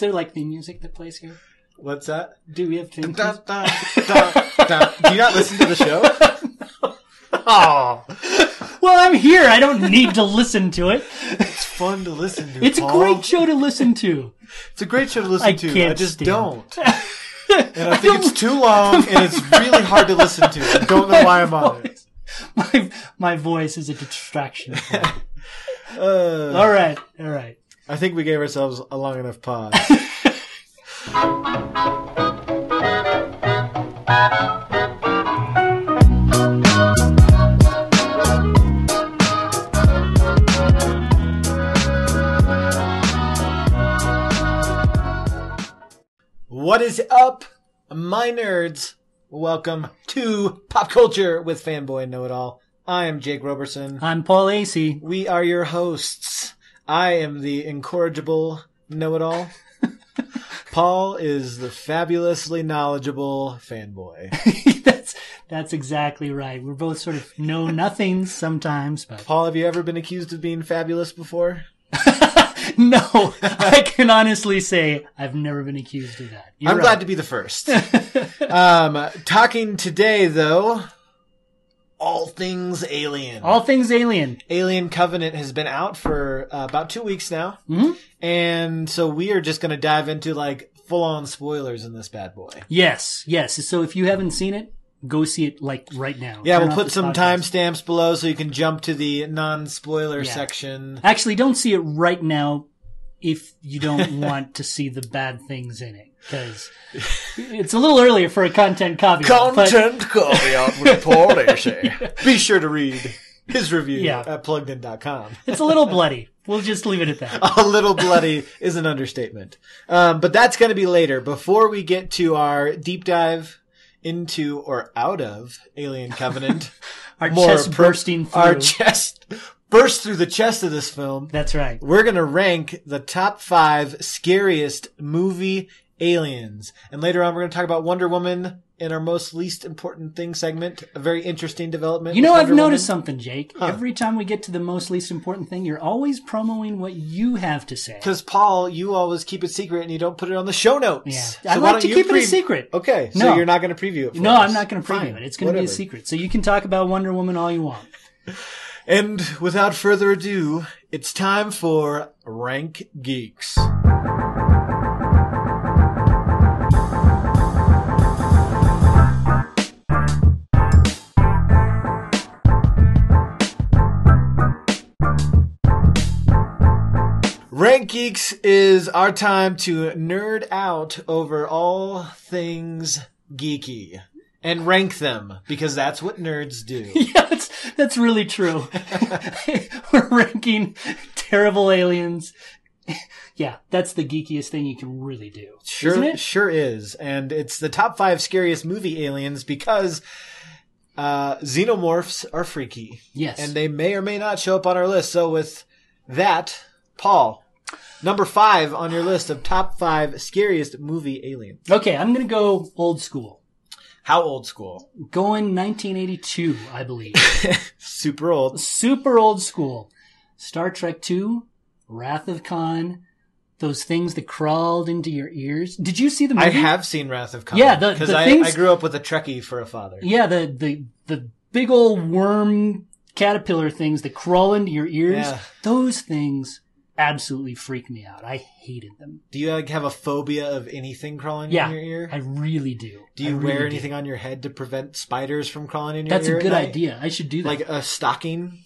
there like theme music that plays here? What's that? Do we have theme. Do you not listen to the show? oh, Well, I'm here. I don't need to listen to it. it's fun to listen to. It's a Paul. great show to listen to. It's a great show to listen I to. can't I just stand don't. And I think it's too long and it's really hard to listen to. I don't know why I'm on it. My my voice is a distraction. Uh, all right, all right. I think we gave ourselves a long enough pause. What is up, my nerds? Welcome to Pop Culture with Fanboy Know It All. I am Jake Roberson. I'm Paul Asay. We are your hosts. I am the incorrigible know-it-all. Paul is the fabulously knowledgeable fanboy. that's that's exactly right. We're both sort of know nothings sometimes, but Paul, have you ever been accused of being fabulous before? no, I can honestly say I've never been accused of that. You're I'm right. glad to be the first. um, talking today, though, all things alien. All things alien. Alien Covenant has been out for uh, about two weeks now, Mhm. and so we are just going to dive into like full-on spoilers in this bad boy. Yes, yes. So if you haven't seen it, go see it like right now. Yeah, Turn we'll put some timestamps below so you can jump to the non-spoiler Yeah. section. Actually, don't see it right now if you don't want to see the bad things in it, because it's a little earlier for a content caveat. but- caveat with Paul Ashley. Be sure to read his review Yeah. at pluggedin.com. It's a little bloody. We'll just leave it at that. A little bloody is an understatement. Um, but that's going to be later. Before we get to our deep dive into or out of Alien Covenant, Our more chest pro- bursting through. our chest burst through the chest of this film. That's right. We're going to rank the top five scariest movie aliens. And later on, we're going to talk about Wonder Woman in our most least important thing segment. A very interesting development. You know, I've Wonder noticed Woman. something, Jake. Every time we get to the most least important thing, you're always promoting what you have to say. Because Paul, you always keep it secret and you don't put it on the show notes. Yeah. I why like to keep it a secret. Okay, so No. you're not going to preview it. For No, us. I'm not going to preview Fine, it. It's going to be a secret. So you can talk about Wonder Woman all you want. And without further ado, it's time for Rank Geeks. Rank Geeks is our time to nerd out over all things geeky and rank them because that's what nerds do. yeah, that's, that's really true. We're ranking terrible aliens. Yeah, that's the geekiest thing you can really do. Sure, Isn't it? sure is, and it's the top five scariest movie aliens because uh, xenomorphs are freaky, Yes. and they may or may not show up on our list. So, with that, Paul, number five on your list of top five scariest movie aliens. okay, I'm going to go old school. How old school? Going 1982, I believe. Super old. Super old school. Star Trek II, Wrath of Khan, those things that crawled into your ears. Did you see the movie? I have seen Wrath of Khan. Yeah, the- because I, things- I grew up with a Trekkie for a father. Yeah, the the the big old worm caterpillar things that crawl into your ears. Yeah. Those things absolutely freak me out. I hated them. Do you like have a phobia of anything crawling Yeah, in your ear? I really do. do I you really wear do. anything on your head to prevent spiders from crawling in your That's ear? That's a good idea. I should do that. Like a stocking.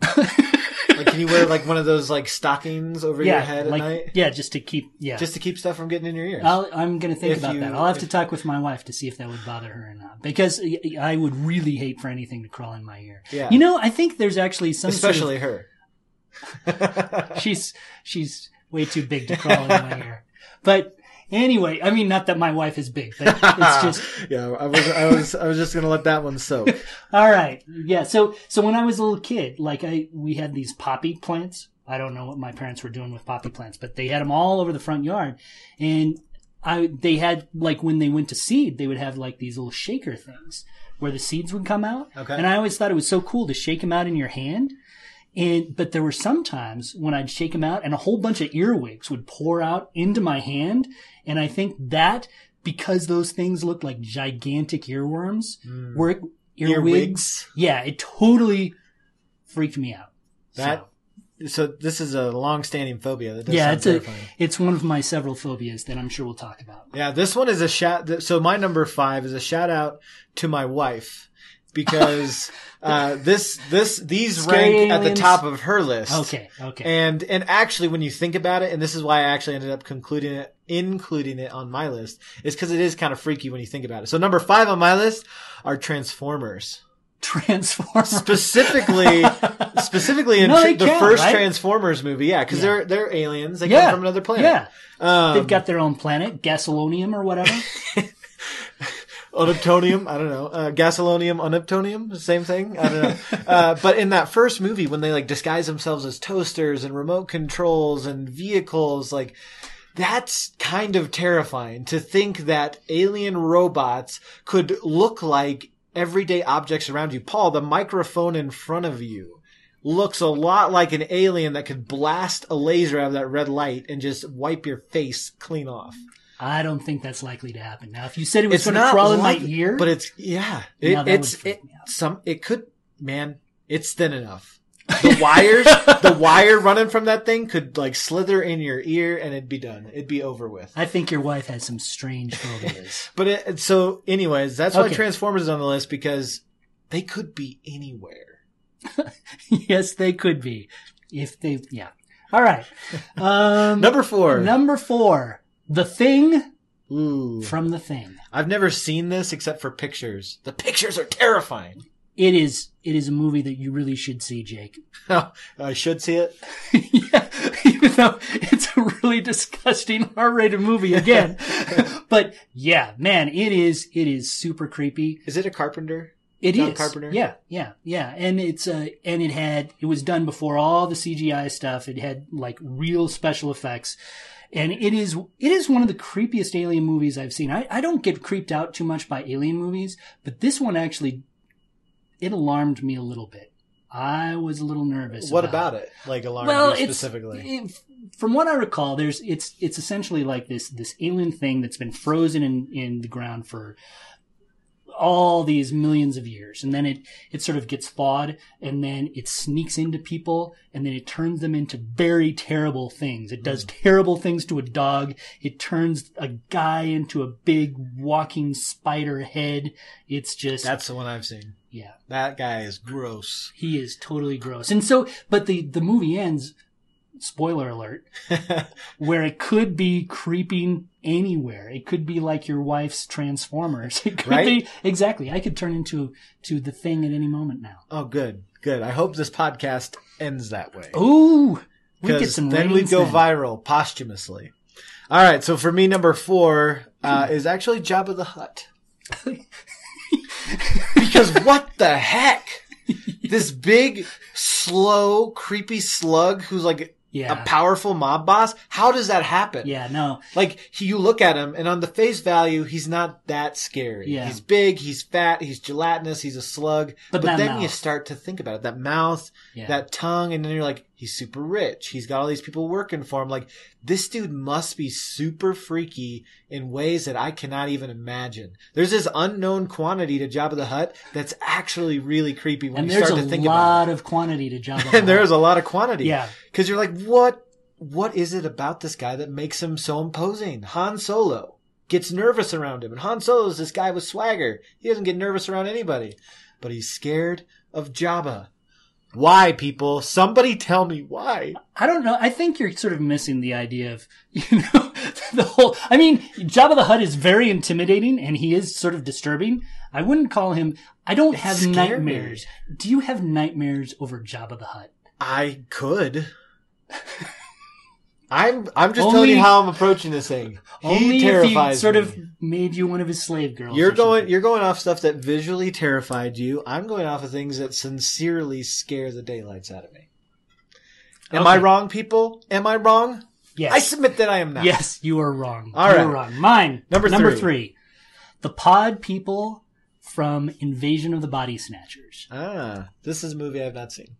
like, can you wear like one of those like stockings over yeah, your head at like night, yeah, just to keep yeah. just to keep stuff from getting in your ears? I'll, I'm going to think If about you- that. I'll have to talk with my wife to see if that would bother her or not. Because I would really hate for anything to crawl in my ear. Yeah. You know, I think there's actually some sort of- Especially her. she's she's way too big to crawl in my ear. But anyway, I mean, not that my wife is big, but it's just yeah, I was, I was, I was just gonna let that one soak. all right. Yeah. So so when I was a little kid, like I we had these poppy plants. I don't know what my parents were doing with poppy plants, but they had them all over the front yard, and I they had like when they went to seed, they would have like these little shaker things where the seeds would come out. Okay. And I always thought it was so cool to shake them out in your hand. And but there were some times when I'd shake them out, and a whole bunch of earwigs would pour out into my hand, and I think that because those things looked like gigantic earworms, hmm. were earwigs. Earwigs. Yeah, it totally freaked me out. That So, so this is a long-standing phobia. Yeah, it's a it's one of my several phobias that I'm sure we'll talk about. Yeah, this one is a shout. So my number five is a shout out to my wife because uh, this this these Scary rank at the top of her list. Okay, okay. And and actually, when you think about it, and this is why I actually ended up concluding it, including it on my list, is because it is kind of freaky when you think about it. So number five on my list are Transformers. Transformers. Specifically, specifically in No, tr- the count, first right? Transformers movie, yeah, because Yeah. they're they're aliens. They Yeah, come from another planet. Yeah, um, they've got their own planet, Gasolonium or whatever. Uniptonium, I don't know. Uh, gasolonium, uniptonium, same thing. I don't know. uh, but in that first movie, when they like disguise themselves as toasters and remote controls and vehicles, like that's kind of terrifying to think that alien robots could look like everyday objects around you. Paul, the microphone in front of you looks a lot like an alien that could blast a laser out of that red light and just wipe your face clean off. I don't think that's likely to happen. Now, if you said it was going to crawl in my ear, but it's yeah, it, it's it, some it could man, it's thin enough. The wires, the wire running from that thing could like slither in your ear and it'd be done. It'd be over with. I think your wife has some strange phobias. But it, so, anyways, that's why Transformers is on the list because they could be anywhere. yes, they could be. If they, yeah. All right. Um, Number four. number four, The Thing Ooh, from The Thing. I've never seen this except for pictures. The pictures are terrifying. It is, it is a movie that you really should see, Jake. Oh, I should see it. yeah, even though it's a really disgusting R-rated movie again. but yeah, man, it is, it is super creepy. Is it a Carpenter? It is John Carpenter? Yeah, yeah, yeah. And it's uh and it had it was done before all the CGI stuff. It had like real special effects. And it is it is one of the creepiest alien movies I've seen. I, I don't get creeped out too much by alien movies, but this one actually it alarmed me a little bit. I was a little nervous. What about it? Like alarmed well, specifically? it- from what I recall, there's it's it's essentially like this this alien thing that's been frozen in in the ground for all these millions of years. And then it it sort of gets thawed and then it sneaks into people and then it turns them into very terrible things. It does hmm. terrible things to a dog. It turns a guy into a big walking spider head. It's just That's the one I've seen. yeah. That guy is gross. he is totally gross. And so but the the movie ends spoiler alert where it could be creeping anywhere. It could be like your wife's Transformers. It could Right? be exactly. I could turn into to the thing at any moment now. oh, good, good. I hope this podcast ends that way. Ooh, we get some. then we'd go then. viral posthumously. All right, so for me, number four uh, is actually Jabba the Hutt. because what the heck? This big, slow, creepy slug who's like Yeah, a powerful mob boss. How does that happen? yeah, no, Like he, you look at him, and on the face value, he's not that scary. Yeah. He's big, he's fat, he's gelatinous, he's a slug. But But, then you start to think about it. That mouth, yeah. that tongue, and then you're like, he's super rich. He's got all these people working for him. Like this dude must be super freaky in ways that I cannot even imagine. There's this unknown quantity to Jabba the Hutt that's actually really creepy when and you start to think about it. there's a lot of quantity to Jabba. And there's a lot of quantity. yeah, Because you're like, what? What is it about this guy that makes him so imposing? Han Solo gets nervous around him, and Han Solo's this guy with swagger. He doesn't get nervous around anybody, but he's scared of Jabba. Why, people? Somebody tell me why. I don't know. I think you're sort of missing the idea of, you know, the whole. I mean, Jabba the Hutt is very intimidating, and he is sort of disturbing. I wouldn't call him. I don't have scared me. nightmares. Do you have nightmares over Jabba the Hutt? I could. I'm I'm just Only- telling you how I'm approaching this thing. He Only if he terrifies sort me. of made you one of his slave girls. You're or going something. you're going off stuff that visually terrified you. I'm going off of things that sincerely scare the daylights out of me. Am I Okay. wrong, people? Am I wrong? Yes. I submit that I am not. Yes, you are wrong. All You're right. wrong. Mine. Number three. The pod people from Invasion of the Body Snatchers. Ah, this is a movie I've not seen.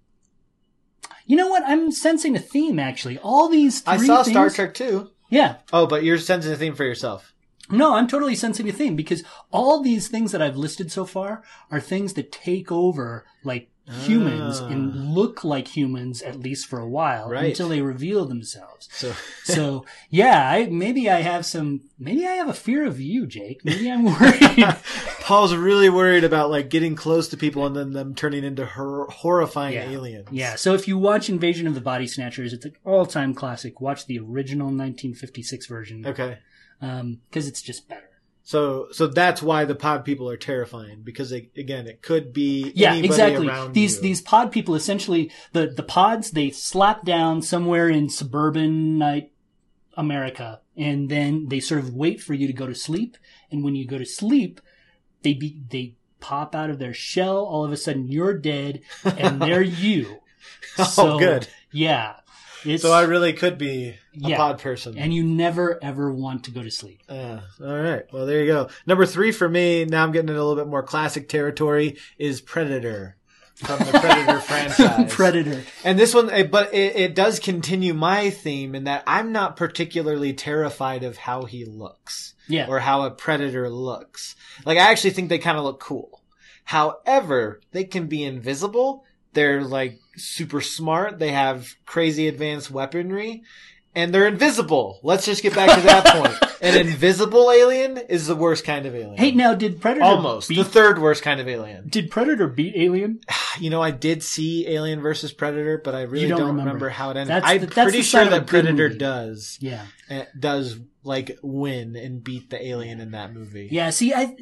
You know what? I'm sensing a theme actually. All these I saw things, Star Trek too. Yeah. Oh, but you're sensing a theme for yourself. No, I'm totally sensing a theme because all these things that I've listed so far are things that take over like humans Ah. and look like humans at least for a while Right. until they reveal themselves. So So yeah, I maybe I have some maybe I have a fear of you, Jake. Maybe I'm worried. Paul's really worried about like getting close to people and then them turning into hor- horrifying Yeah. aliens. yeah. So if you watch Invasion of the Body Snatchers, it's an all-time classic. Watch the original 1956 version Okay. because it's just better. So so that's why the pod people are terrifying because they, again it could be Yeah, anybody exactly. around These you. these pod people essentially the the pods they slap down somewhere in suburban night America, and then they sort of wait for you to go to sleep. And when you go to sleep, they be they pop out of their shell. All of a sudden, you're dead, and they're you. oh good. Yeah, it's So I really could be a Yeah. pod person. and you never ever want to go to sleep. Yeah. All right. Well, there you go. Number three for me. Now I'm getting into a little bit more classic territory. Is Predator from the Predator franchise. Predator. And this one, eh, but it, it does continue my theme in that I'm not particularly terrified of how he looks Yeah. or how a predator looks. Like I actually think they kind of look cool. However, they can be invisible. They're like super smart. They have crazy advanced weaponry and they're invisible. Let's just get back to that point. An invisible alien is the worst kind of alien. Hey, now did Predator almost the third worst kind of alien. Did Predator beat Alien? You know, I did see Alien versus Predator, but I really don't don't, remember. how it ended. That's I'm the- pretty sure sign of a that Predator movie. does Yeah. eh, does like win and beat the alien in that movie. Yeah, see, I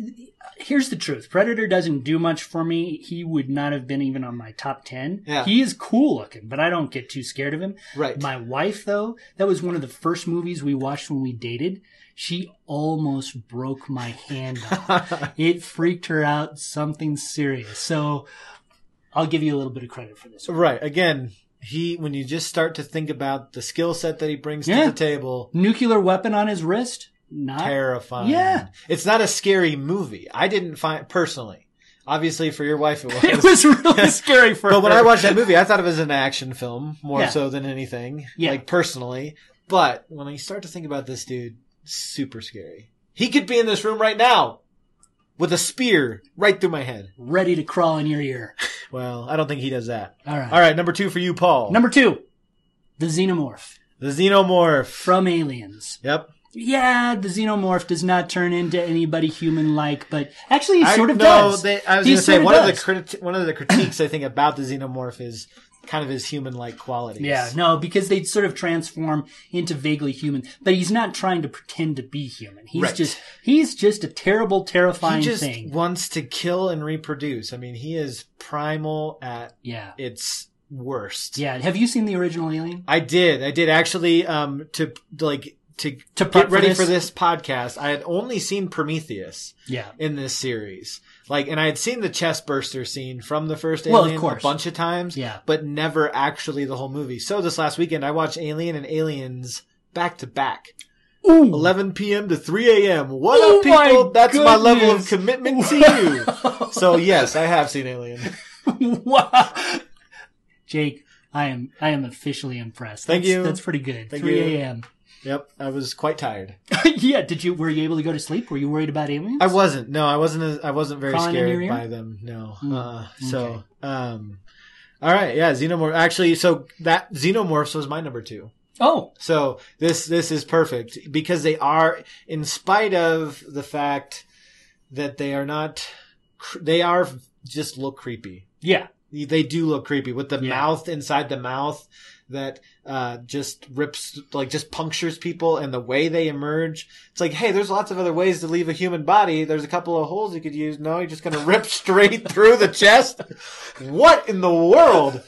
here's the truth. Predator doesn't do much for me. He would not have been even on my top 10. Yeah. He is cool looking, but I don't get too scared of him. Right. My wife though, that was one of the first movies we watched when we dated. She almost broke my hand off. it freaked her out something serious. So I'll give you a little bit of credit for this. one. right. Again, he when you just start to think about the skill set that he brings Yeah. to the table, Nuclear weapon on his wrist? Not terrifying. Yeah. It's not a scary movie. I didn't find personally. Obviously, for your wife, it was. It was really scary for her. But when. I watched that movie, I thought it was an action film more Yeah. so than anything. Yeah. Like personally. But when I start to think about this dude, super scary. He could be in this room right now with a spear right through my head. ready to crawl in your ear. Well, I don't think he does that. All right. All right, number two for you, Paul. Number two, the xenomorph the xenomorph. from Aliens. Yep. Yeah, the xenomorph does not turn into anybody human-like, but actually, he I, sort of no, does. They, I was He going to say sorta one of the does. criti- one of the critiques I think about the xenomorph is kind of his human-like qualities. Yeah, no, because they sort of transform into vaguely human, but he's not trying to pretend to be human. He's Right. just he's just a terrible, terrifying he just thing. wants to kill and reproduce. I mean, he is primal at Yeah, its worst. yeah. Have you seen the original Alien? I did. I did actually. Um, to like to To get for ready this? for this podcast, I had only seen Prometheus Yeah, in this series. Like, and I had seen the chest burster scene from the first Well, of course. a bunch of times. Yeah. but never actually the whole movie. So this last weekend, I watched Alien and Aliens back to back. Ooh. 11 p.m. to 3 a.m. What Oh up, people? my That's my level of commitment to you. so yes, I have seen Alien. wow. Jake, I am I am officially impressed. Thank That's- you. That's pretty good. Thank 3 a.m. Yep, I was quite tired. yeah. Did you were you able to go to sleep? Were you worried about aliens? I wasn't. No, I wasn't. As, I wasn't very Crawling scared by them. No. Hmm, Uh, so, okay. um, all right. Yeah, xenomorph. Actually, so that xenomorphs was my number two. Oh, So this this is perfect because they are, in spite of the fact that they are not, they are just look creepy. yeah. They do look creepy with the Yeah. mouth inside the mouth that uh, just rips, like just punctures people, and the way they emerge. It's like, hey, there's lots of other ways to leave a human body. There's a couple of holes you could use. No, you're just gonna rip straight through the chest. What in the world?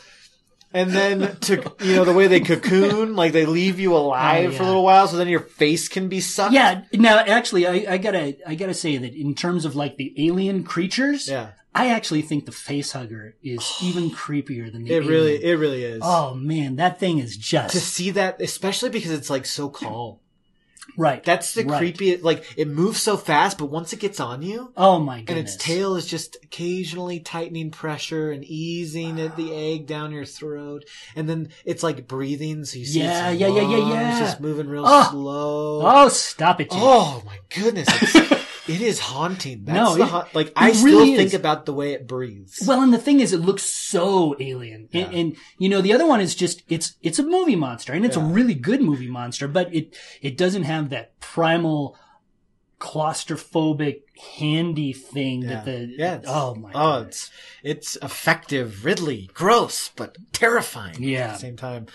And then to you know the way they cocoon, like they leave you alive Oh, for a little while, so then your face can be sucked. Yeah. Now, actually, I, I gotta I gotta say that in terms of like the alien creatures, yeah. I actually think the face hugger is even creepier than the. It really, it really is. Oh man, that thing is just to see that, especially because it's like so calm. Right. That's the right. creepy. Like it moves so fast, but once it gets on you, Oh my and its tail is just occasionally tightening pressure and easing it, the egg down your throat, and then it's like breathing, so you see Yeah, its yeah, yeah, yeah, yeah. just moving real Oh. slow. Oh, stop it, Jim. Oh my goodness, it is haunting. That's No, it- haunt- like I still really think is. about the way it breathes. Well, and the thing is, it looks so alien, and, Yeah. and you know, the other one is just it's it's a movie monster, and it's a really good movie monster, but it it doesn't have that primal claustrophobic handy thing yeah, that the yeah. oh my oh, goodness. it's it's effective, Ridley, gross but terrifying. Yeah. at the same time.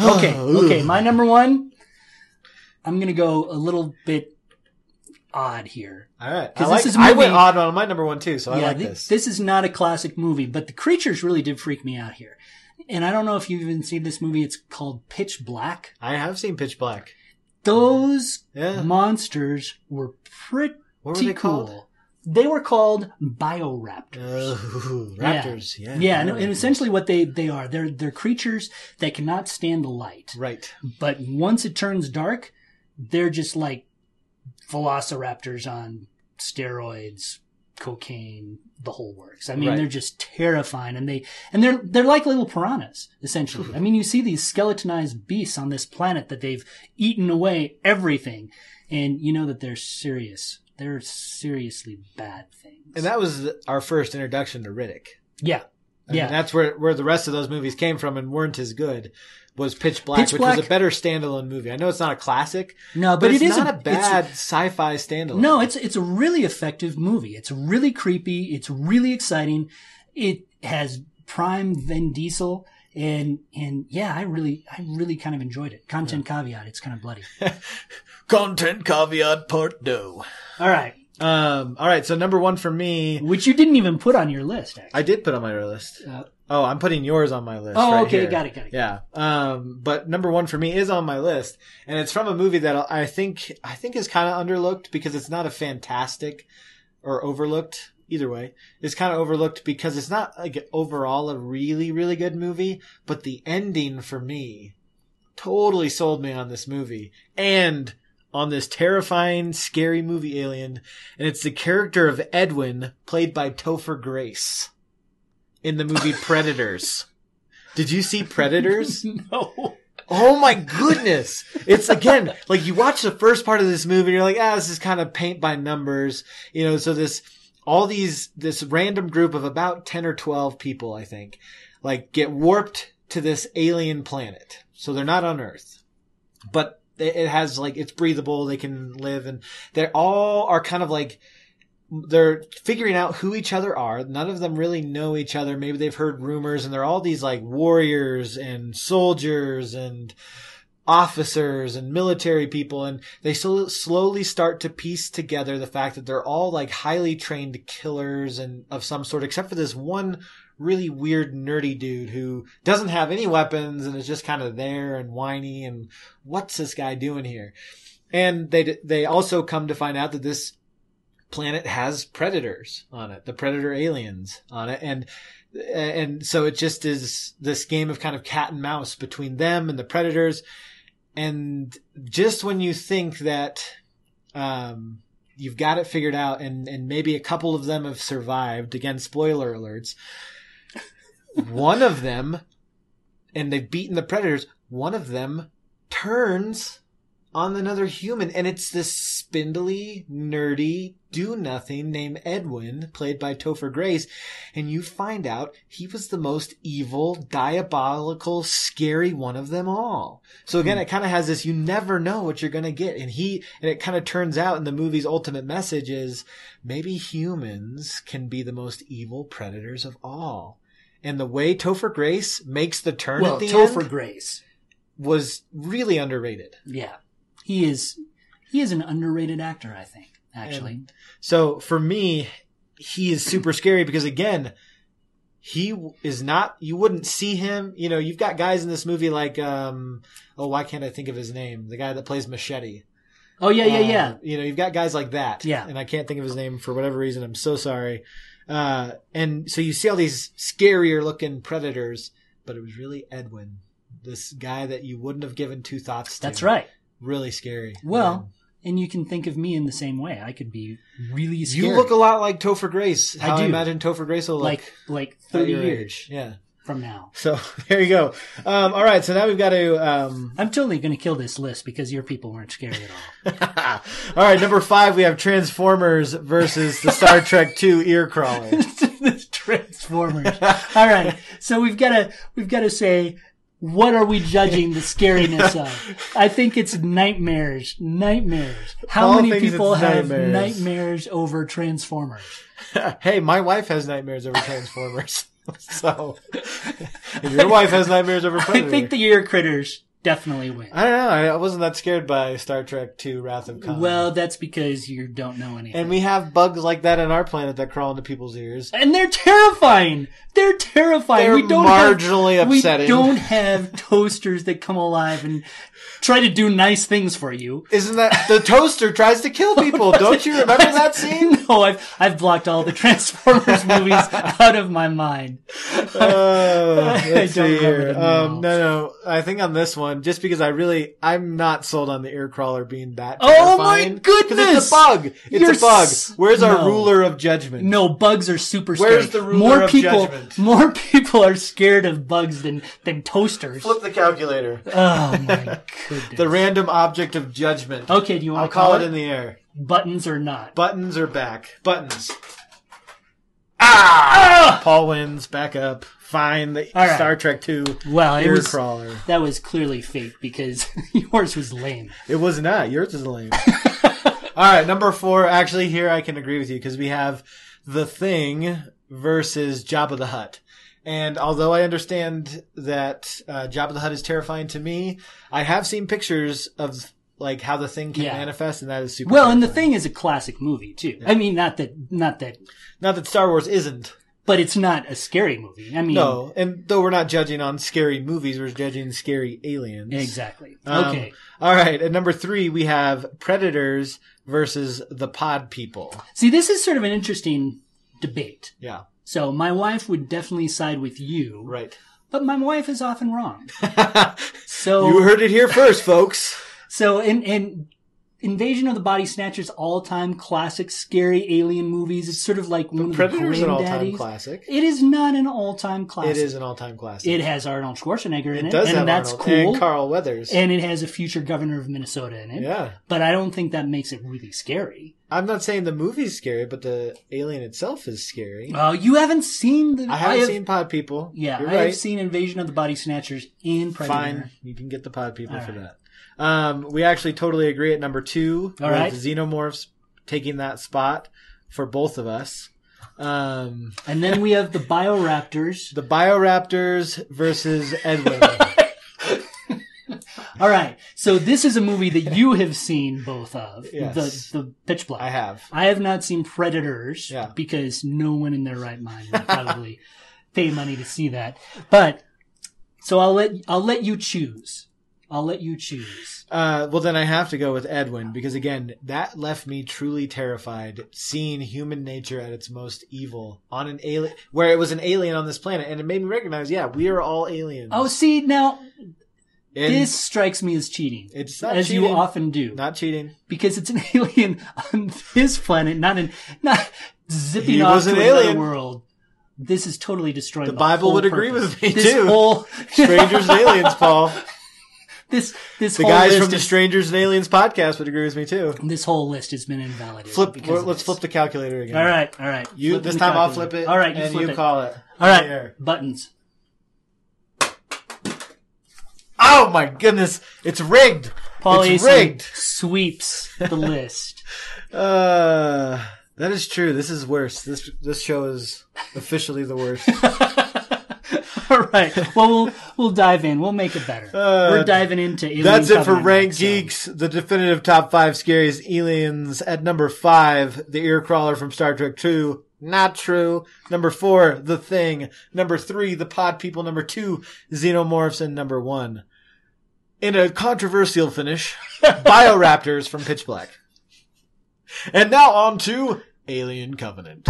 okay okay my number one I'm gonna go a little bit odd here All right, I, like, this is a I movie- went odd on my number one too, so I yeah like thi- this. is not a classic movie but the creatures really did freak me out here and I don't know if you've even seen this movie it's called Pitch Black I have seen Pitch Black. those Yeah, monsters were pretty what were they cool. called? They were called bioraptors. Oh, raptors. Yeah, yeah, and, and essentially what they, they are, they're they're creatures that cannot stand the light. right. But once it turns dark, they're just like velociraptors on steroids, cocaine, the whole works. I mean, Right. they're just terrifying, and they and they're they're like little piranhas essentially. Hmm. I mean, you see these skeletonized beasts on this planet that they've eaten away everything, and you know that they're serious. They're seriously bad things. And that was our first introduction to Riddick. yeah, I mean, yeah. that's where where the rest of those movies came from and weren't as good. Was Pitch Black, Pitch which was a better standalone movie. I know it's not a classic, no, but, but, it's it is not a, it's- bad sci-fi standalone. No, it's it's a really effective movie. It's really creepy. It's really exciting. It has prime Vin Diesel, and and yeah, I really I really kind of enjoyed it. Content caveat: it's kind of bloody. content caveat part two. All right, Um. All right. So number one for me, which you didn't even put on your list. Actually. I did put on my list. Uh, Oh, I'm putting yours on my list. oh, right okay, here. got it, got it. Yeah. Um, but number one for me is on my list, and it's from a movie that I think I think is kind of underlooked because it's not a fantastic or overlooked either way. It's kind of overlooked because it's not like overall a really really good movie, but the ending for me totally sold me on this movie and on this terrifying, scary movie Alien, and it's the character of Edwin played by Topher Grace in the movie Predators. Did you see Predators? No. Oh my goodness. It's again, like you watch the first part of this movie and you're like, ah, this is kind of paint by numbers. You know, so this, all these, this random group of about 10 or 12 people, I think, like get warped to this alien planet. So they're not on Earth, but it has like, it's breathable. They can live and they all are kind of like, they're figuring out who each other are. None of them really know each other. Maybe they've heard rumors and they're all these like warriors and soldiers and officers and military people. And they sl- slowly start to piece together the fact that they're all like highly trained killers and of some sort, except for this one really weird nerdy dude who doesn't have any weapons and is just kind of there and whiny and what's this guy doing here? And they, they also come to find out that this planet has predators on it, the predator aliens on it. And, and so it just is this game of kind of cat and mouse between them and the predators. And just when you think that, um, you've got it figured out and, and maybe a couple of them have survived, again, spoiler alerts, one of them, and they've beaten the predators, one of them turns on another human, and it's this spindly, nerdy, do nothing named Edwin, played by Topher Grace, and you find out he was the most evil, diabolical, scary one of them all. So again, hmm. it kind of has this, you never know what you're gonna get, and he, and it kind of turns out in the movie's ultimate message is, maybe humans can be the most evil predators of all. And the way Topher Grace makes the turn Well, at the Topher end Grace. was really underrated. Yeah, he is. He is an underrated actor, I think. Actually, So for me, he is super scary because again, he is not, you wouldn't see him, you know, you've got guys in this movie like, um, oh, why can't I think of his name? The guy that plays Machete. oh yeah, yeah, yeah. You know, you've got guys like that. Yeah. And I can't think of his name for whatever reason. I'm so sorry. Uh, and so you see all these scarier looking predators, but it was really Edwin, this guy that you wouldn't have given two thoughts to. That's right. really scary. Well, and you can think of me in the same way. I could be really scary. you look a lot like Topher Grace. I How I, do. imagine Topher Grace will look like like thirty years age. Yeah. From now. So there you go. Um, all right. So now we've got to. Um, I'm totally going to kill this list because your people weren't scary at all. all right. Number five, we have Transformers versus the Star Trek Two ear crawler. the Transformers. All right, so we've got to we've got to say what are we judging the scariness of? I think it's nightmares. Nightmares. How many people have nightmares. nightmares over Transformers? hey, my wife has nightmares over Transformers. so, your wife has nightmares over Predator. I think the ear critters definitely win. I don't know. I I wasn't that scared by Star Trek II: Wrath of Khan. Well, that's because you don't know anything. and we have bugs like that on our planet that crawl into people's ears. And they're terrifying. They're terrifying. They're we don't marginally have, upsetting. We don't have toasters that come alive and try to do nice things for you. Isn't that the toaster tries to kill people? Don't you remember that scene? No, I've I've blocked all the Transformers movies out of my mind. Uh, I let's don't see here. Um, no, no. I think on this one, just because I really, I'm not sold on the ear crawler being that. Oh my goodness! It's a bug. It's You're a bug. Where's our No. ruler of judgment? No, bugs are super scary. Where's the ruler more of people, judgment? More people are scared of bugs than than toasters. Flip the calculator. Oh my goodness. The random object of judgment. okay, do you want I'll to call it in the air. buttons or not? Buttons are back. Buttons. Ah! Paul wins. Back up. Fine. The right. Star Trek Two well, it ear was crawler. that was clearly fake because yours was lame. It was not. Yours is lame. All right, number four. Actually, here I can agree with you because we have the Thing versus Jabba the Hutt. And although I understand that uh, Jabba the Hutt is terrifying to me, I have seen pictures of like how the Thing can Yeah. manifest, and that is super. Well, and the thing is a classic movie too. I mean, not that, not that, not that Star Wars isn't. but it's not a scary movie. I mean, No, and though we're not judging on scary movies, we're judging scary aliens. exactly. Um, okay. All right. At number three, we have Predators versus the Pod People. See, this is sort of an interesting debate. Yeah. So my wife would definitely side with you, Right. but my wife is often wrong. So, you heard it here first, folks. so in, in Invasion of the Body Snatchers, all-time classic scary alien movies. It's sort of like one of the an all-time classic. It is not an all-time classic. It is an all-time classic. It has Arnold Schwarzenegger in it, It does and have that's Arnold cool. and Carl Weathers. and it has a future governor of Minnesota in it. yeah. But I don't think that makes it really scary. I'm not saying the movie's scary, but the alien itself is scary. Oh, you haven't seen the? I haven't have- seen Pod People. Yeah, You're I right. have seen Invasion of the Body Snatchers in Predator. Fine. You can get the Pod People All for right. that. Um, we actually totally agree at number two. All with right. Xenomorphs taking that spot for both of us. Um, And then we have the Bioraptors. the Bioraptors versus Edwin. All right, so this is a movie that you have seen both of. Yes. The the Pitch Black. I have. I have not seen Predators Yeah. because no one in their right mind would probably pay money to see that. But so I'll let I'll let you choose. I'll let you choose. Uh, well, then I have to go with Edwin because again, that left me truly terrified seeing human nature at its most evil on an alien, where it was an alien on this planet, and it made me recognize, yeah, we are all aliens. Oh, see now And this strikes me as cheating, it's not as you often do, not cheating. because it's an alien on this planet, not an not zipping He off to an another alien. world. This is totally destroying The the, Bible would agree purpose. with me, this too. Whole Strangers and aliens, Paul. this this The guys from the Strangers and Aliens podcast would agree with me too. this whole list has been invalidated. Flip. Let's flip the calculator again. All right, all right. You Flip this time I'll flip it. All right, you and flip you it. call it. All right, Here. buttons. Oh my goodness! It's rigged. Paul it's rigged. sweeps the list. Uh, that is true. This is worse. This this show is officially the worst. All right. Well, we'll we'll dive in. We'll make it better. Uh, We're diving into. Alien That's it for Rank so- Geeks, the definitive top five scariest aliens. At number five, the ear crawler from Star Trek Two. Not true. Number four, The Thing. Number three, The Pod People. Number two, Xenomorphs. And number one, in a controversial finish, Bioraptors from Pitch Black. And now on to Alien Covenant.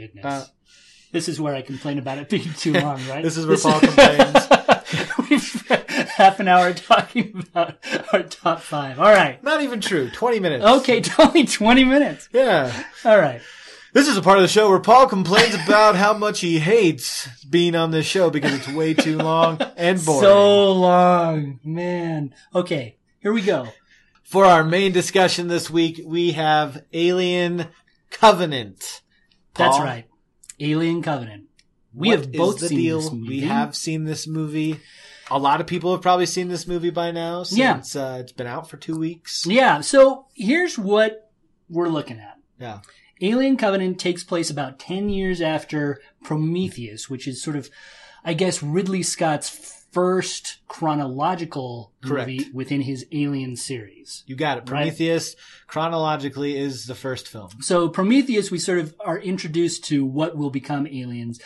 Goodness. Uh, this is where I complain about it being too long, right? This is where Paul complains. We've spent half an hour talking about our top five. All right. Not even true. 20 minutes. Okay, it's only 20 minutes. Yeah. All right. This is a part of the show where Paul complains about how much he hates being on this show because it's way too long and boring. So long, man. Okay, here we go. For our main discussion this week, we have Alien Covenant. That's Paul, right. Alien Covenant. We have both seen deal? this movie. We have seen this movie. A lot of people have probably seen this movie by now Yeah. uh, it's been out for two weeks. Yeah, so here's what we're looking at. Yeah. Alien Covenant takes place about 10 years after Prometheus, which is sort of, I guess, Ridley Scott's first chronological Correct. movie within his Alien series. You got it. Right. Prometheus chronologically is the first film. So Prometheus, we sort of are introduced to what will become aliens.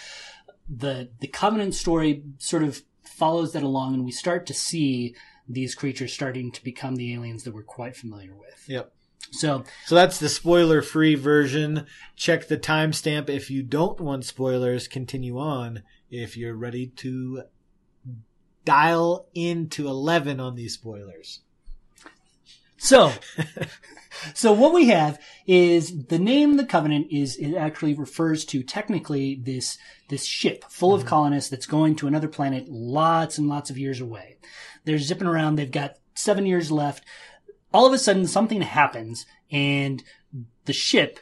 The the Covenant story sort of follows that along, and we start to see these creatures starting to become the aliens that we're quite familiar with. Yep. So So that's the spoiler free version. Check the timestamp if you don't want spoilers. Continue on if you're ready to dial into 11 on these spoilers. So, so what we have is the name the Covenant is it actually refers to technically this this ship full of mm-hmm. colonists that's going to another planet, lots and lots of years away. They're zipping around. They've got seven years left. All of a sudden, something happens, and the ship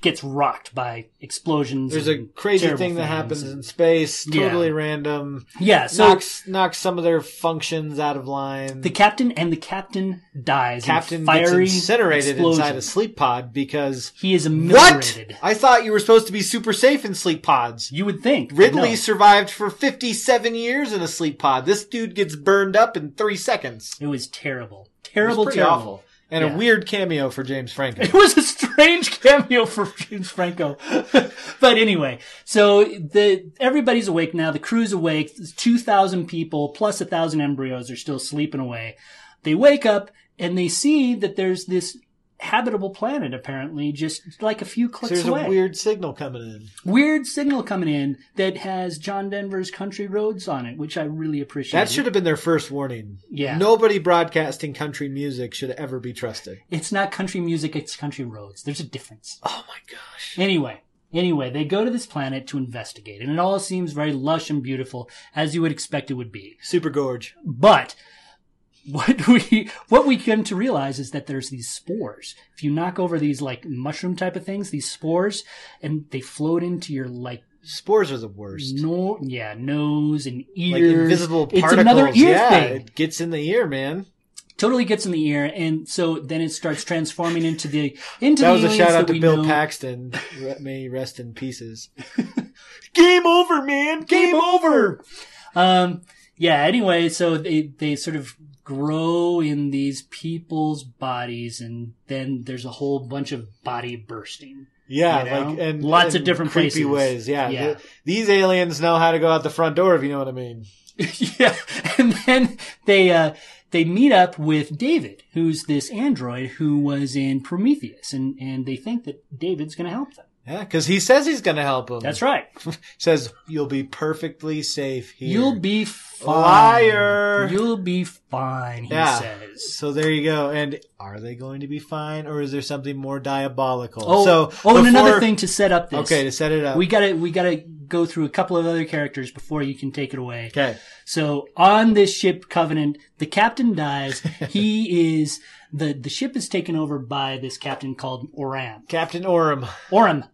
gets rocked by explosions. There's a crazy thing that happens and- in space, Yeah. totally random. yeah, so knocks knocks some of their functions out of line. the captain and the captain dies. in captain fiery gets incinerated explosion. inside a sleep pod because He is what? ameliorated. I thought you were supposed to be super safe in sleep pods. You would think Ripley No. survived for 57 years in a sleep pod. This dude gets burned up in three seconds. It was terrible. It was Terrible, terrible. awful. And Yeah. a weird cameo for James Franco. It was a strange cameo for James Franco. but anyway, so the everybody's awake now. The crew's awake. Two thousand people plus a thousand embryos are still sleeping away. They wake up and they see that there's this habitable planet apparently just like a few So clicks there's away. a weird signal coming in. Weird signal coming in that has John Denver's Country Roads on it, which I really appreciate. That should have been their first warning. Yeah. Nobody broadcasting country music should ever be trusted. It's not country music, it's country roads. There's a difference. Oh my gosh. Anyway, anyway, they go to this planet to investigate, and it all seems very lush and beautiful, as you would expect it would be. Super gorge. But what we what we come to realize is that there's these spores. If you knock over these like mushroom type of things, these spores, and they float into your like Spores are the worst. no, yeah, nose and ears. Like invisible It's particles. another ear yeah, thing. it gets in the ear, man. Totally gets in the ear, and so then it starts transforming into the into That the was a shout out to Bill know. Paxton. May he rest in pieces. Game over, man. Game, Game over. over. Um, yeah. Anyway, so they they sort of grow in these people's bodies, and then there's a whole bunch of body bursting. Yeah, You know? like and Lots in of different creepy places. ways. Yeah, Yeah. Th- these aliens know how to go out the front door, if you know what I mean. yeah, and then they uh, they meet up with David, who's this android who was in Prometheus, and and they think that David's going to help them. Yeah, because he says he's going to help him. That's right. Says you'll be perfectly safe here. You'll be fine. Liar. You'll be fine. He Yeah. says. So there you go. And are they going to be fine, or is there something more diabolical? Oh, so oh, and another thing to set up this. Okay, to set it up. we gotta we gotta go through a couple of other characters before you can take it away. okay. So on this ship Covenant, the captain dies. he is the the ship is taken over by this captain called Oram. Captain Oram. Oram.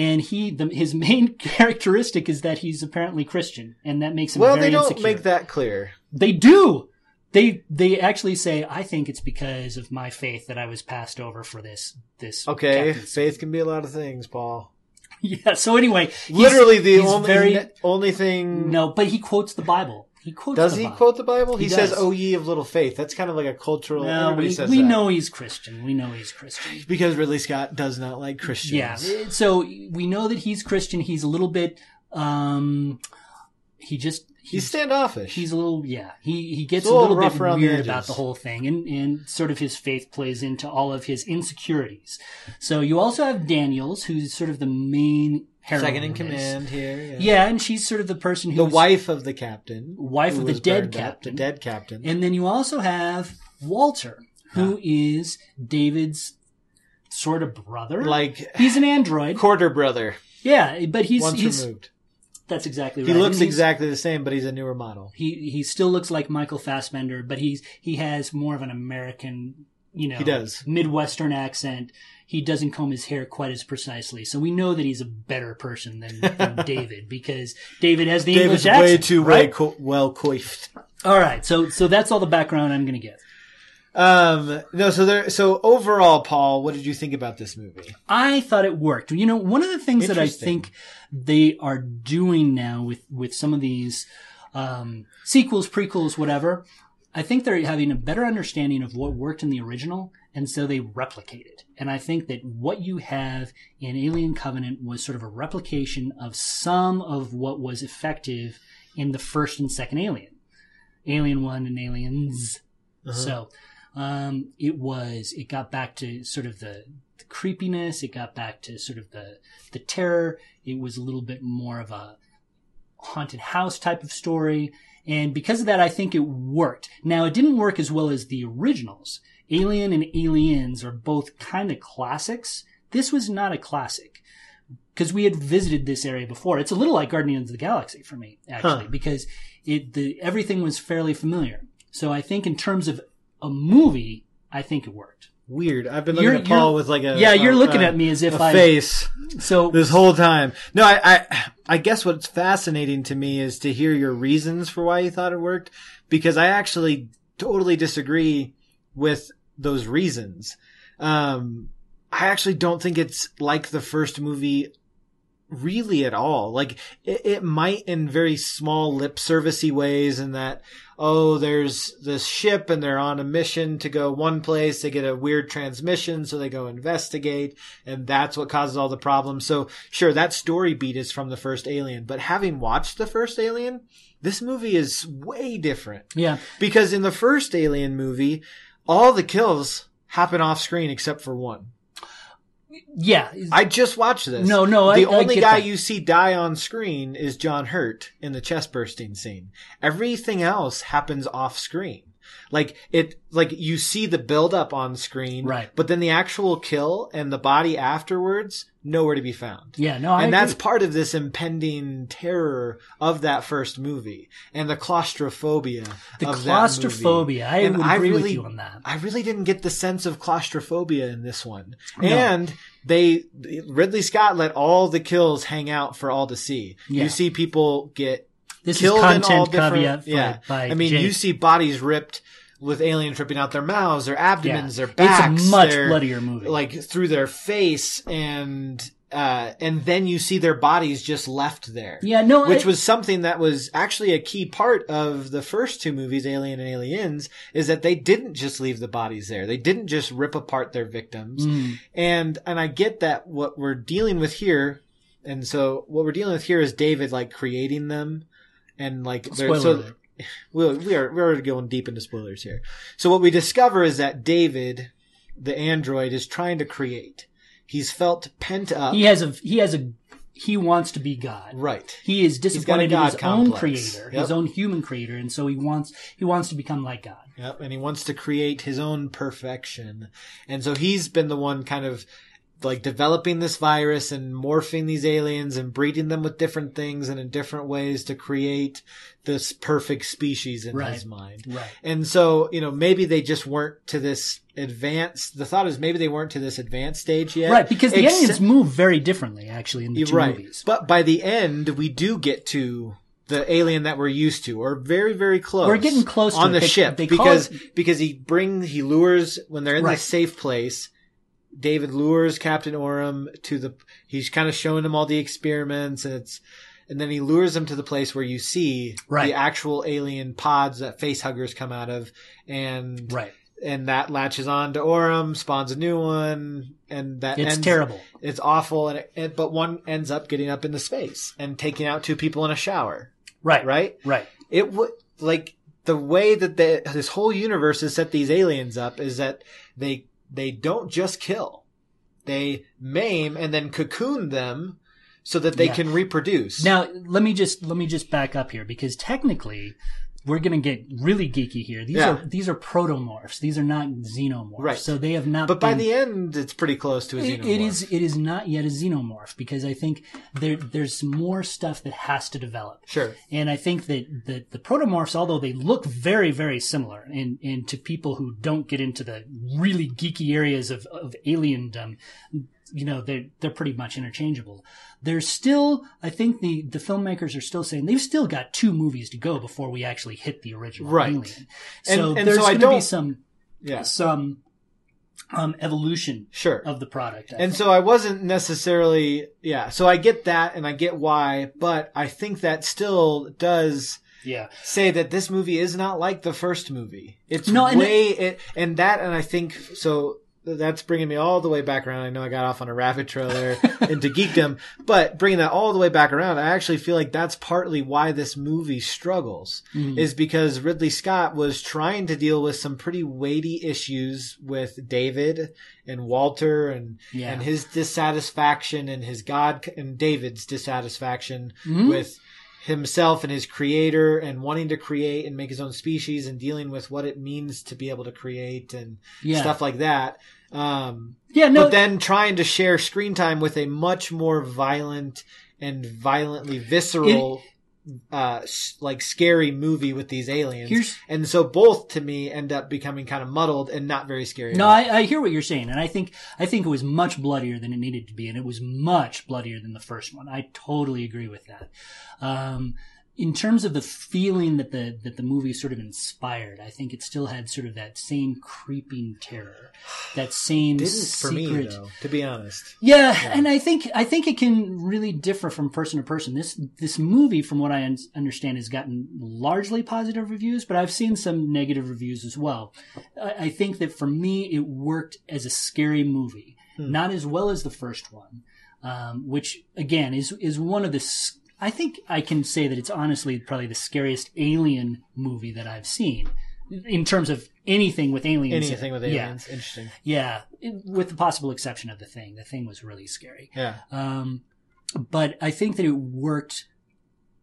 And he, the, his main characteristic is that he's apparently Christian, and that makes him Well, they don't insecure. make that clear. They do. They they actually say, "I think it's because of my faith that I was passed over for this this." Okay, captaincy." faith can be a lot of things, Paul. Yeah. So anyway, Literally, the only very only thing. no, but he quotes the Bible. He quotes. Does he Bible. quote the Bible? He, He says, does. "O ye of little faith." That's kind of like a cultural. No, we, says we know he's Christian. We know he's Christian. because Ridley Scott does not like Christians. Yeah. So we know that he's Christian. He's a little bit. um He just he's he's standoffish. he's a little yeah. He he gets a a little, little bit around the weird about the whole thing, and and sort of his faith plays into all of his insecurities. So you also have Daniels, who's sort of the main second in is. command here. Yeah. Yeah, and she's sort of the person who's The wife of the captain. Wife of the dead up, captain. The dead captain. And then you also have Walter, who is David's sort of brother. like he's an android. quarter brother. Yeah, but he's once he's removed. that's exactly right. He looks exactly the same, but he's a newer model. He he still looks like Michael Fassbender, but he's he has more of an American, you know, He does. Midwestern accent. He doesn't comb his hair quite as precisely, so we know that he's a better person than, than David because David has the David's English way accent. too right? way co- well coiffed. All right, so so that's all the background I'm going to give. Um, no, so there. So overall, Paul, what did you think about this movie? I thought it worked. You know, one of the things that I think they are doing now with with some of these um, sequels, prequels, whatever, I think they're having a better understanding of what worked in the original, and so they replicate it. And I think that what you have in Alien Covenant was sort of a replication of some of what was effective in the first and second Alien, Alien One and Aliens. Uh-huh. So um, it was it got back to sort of the, the creepiness. It got back to sort of the the terror. It was a little bit more of a haunted house type of story. And because of that, I think it worked. Now, it didn't work as well as the originals. Alien and Aliens are both kind of classics. This was not a classic because we had visited this area before. It's a little like Guardians of the Galaxy for me, actually, Huh. because it the everything was fairly familiar. So I think in terms of a movie, I think it worked. Weird. I've been looking You're- at Paul with like a yeah, you're a- looking a- at me as if a I face so this whole time. No, I, I I guess what's fascinating to me is to hear your reasons for why you thought it worked because I actually totally disagree with those reasons. Um, I actually don't think it's like the first movie really at all. Like it, it might in very small lip servicey ways in that, oh, there's this ship and they're on a mission to go one place. They get a weird transmission. So they go investigate and that's what causes all the problems. So sure, that story beat is from the first Alien, but having watched the first Alien, this movie is way different yeah, because in the first Alien movie, all the kills happen off screen except for one. yeah. I just watched this. No, no, The I- I only get guy that. you see die on screen is John Hurt in the chest bursting scene. Everything else happens off screen. Like it, like you see the build up on screen, Right. But then the actual kill and the body afterwards, nowhere to be found. yeah, no, I and that's agree. part of this impending terror of that first movie and the claustrophobia. the of that claustrophobia. I movie. would And agree with really- you on that. I really didn't get the sense of claustrophobia in this one. No. And they Ridley Scott let all the kills hang out for all to see. Yeah. You see people get This is killed in all content different. caveat yeah, by I mean, Jake. you see bodies ripped with aliens ripping out their mouths, their abdomens, Yeah. their backs. It's a much their- bloodier movie. like through their face and uh and then you see their bodies just left there yeah, no, which I- was something that was actually a key part of the first two movies alien and aliens is that they didn't just leave the bodies there they didn't just rip apart their victims Mm. and and i get that what we're dealing with here and so what we're dealing with here is david like creating them and like so we we are we're already going deep into spoilers here. So what we discover is that David, the android, is trying to create. He's felt pent up. He has a he has a he wants to be God. Right. He is disappointed in his own complex. creator, his own human creator, and so he wants he wants to become like God. Yep. And he wants to create his own perfection. And so he's been the one kind of like developing this virus and morphing these aliens and breeding them with different things and in different ways to create this perfect species in Right. his mind. Right. And so, you know, maybe they just weren't to this advanced, the thought is maybe they weren't to this advanced stage yet. Right, because the Except- aliens move very differently actually in the two right. movies. But by the end, we do get to the alien that we're used to, or very, very close. We're getting close on the They- ship they because it- because he brings he lures when they're in Right. this safe place. David lures Captain Oram to the. He's kind of showing him all the experiments, and it's and then he lures him to the place where you see Right. the actual alien pods that face huggers come out of, and Right. and that latches on to Oram, spawns a new one, and that It's ends, terrible. it's awful, and it, it, but one ends up getting up into space and taking out two people in a shower. Right. Right? Right. It would like the way that the, this whole universe has set these aliens up is that they they don't just kill, they maim and then cocoon them so that they Yeah. can reproduce. Now, let me just let me just back up here because technically, we're going to get really geeky here. These Yeah. are these are protomorphs. These are not xenomorphs. Right. So they have not. but by the end, it's pretty close to a it, xenomorph. it is it is not yet a xenomorph because I think there there's more stuff that has to develop. Sure. And I think that the, the protomorphs, although they look very, very similar, and, and to people who don't get into the really geeky areas of, of aliendom, um, you know, they're, they're pretty much interchangeable. There's still, I think the, the filmmakers are still saying they've still got two movies to go before we actually hit the original Right. Alien. So and there's so going to be some, Yeah. some, um, evolution Sure. of the product. I And think. so I wasn't necessarily, yeah. So I get that and I get why, but I think that still does yeah. say that this movie is not like the first movie. It's No, and way it, and that, and I think so. That's bringing me all the way back around. I know I got off on a rabbit trail there into geekdom, but bringing that all the way back around, I actually feel like that's partly why this movie struggles, Mhm. is because Ridley Scott was trying to deal with some pretty weighty issues with David and Walter and Yeah. and his dissatisfaction and his God and David's dissatisfaction Mhm. with himself and his creator and wanting to create and make his own species and dealing with what it means to be able to create and Yeah. stuff like that. Um, yeah. No. but then trying to share screen time with a much more violent and violently visceral, uh, like scary movie with these aliens. Here's- and so both to me end up becoming kind of muddled and not very scary. No. I, I hear what you're saying, and I think I think it was much bloodier than it needed to be, and it was much bloodier than the first one. I totally agree with that. Um, in terms of the feeling that the that the movie sort of inspired, I think it still had sort of that same creeping terror, that same Didn't for me secret. though, to be honest. Yeah, and I think I think it can really differ from person to person. This this movie, from what I un- understand, has gotten largely positive reviews, but I've seen some negative reviews as well. I, I think that for me, it worked as a scary movie, not as well as the first one, um, which again is is one of the. I think I can say that it's honestly probably the scariest alien movie that I've seen. In terms of anything with aliens. Anything with aliens. Yeah. interesting. Yeah, with the possible exception of the thing. The thing was really scary. Yeah. Um, but I think that it worked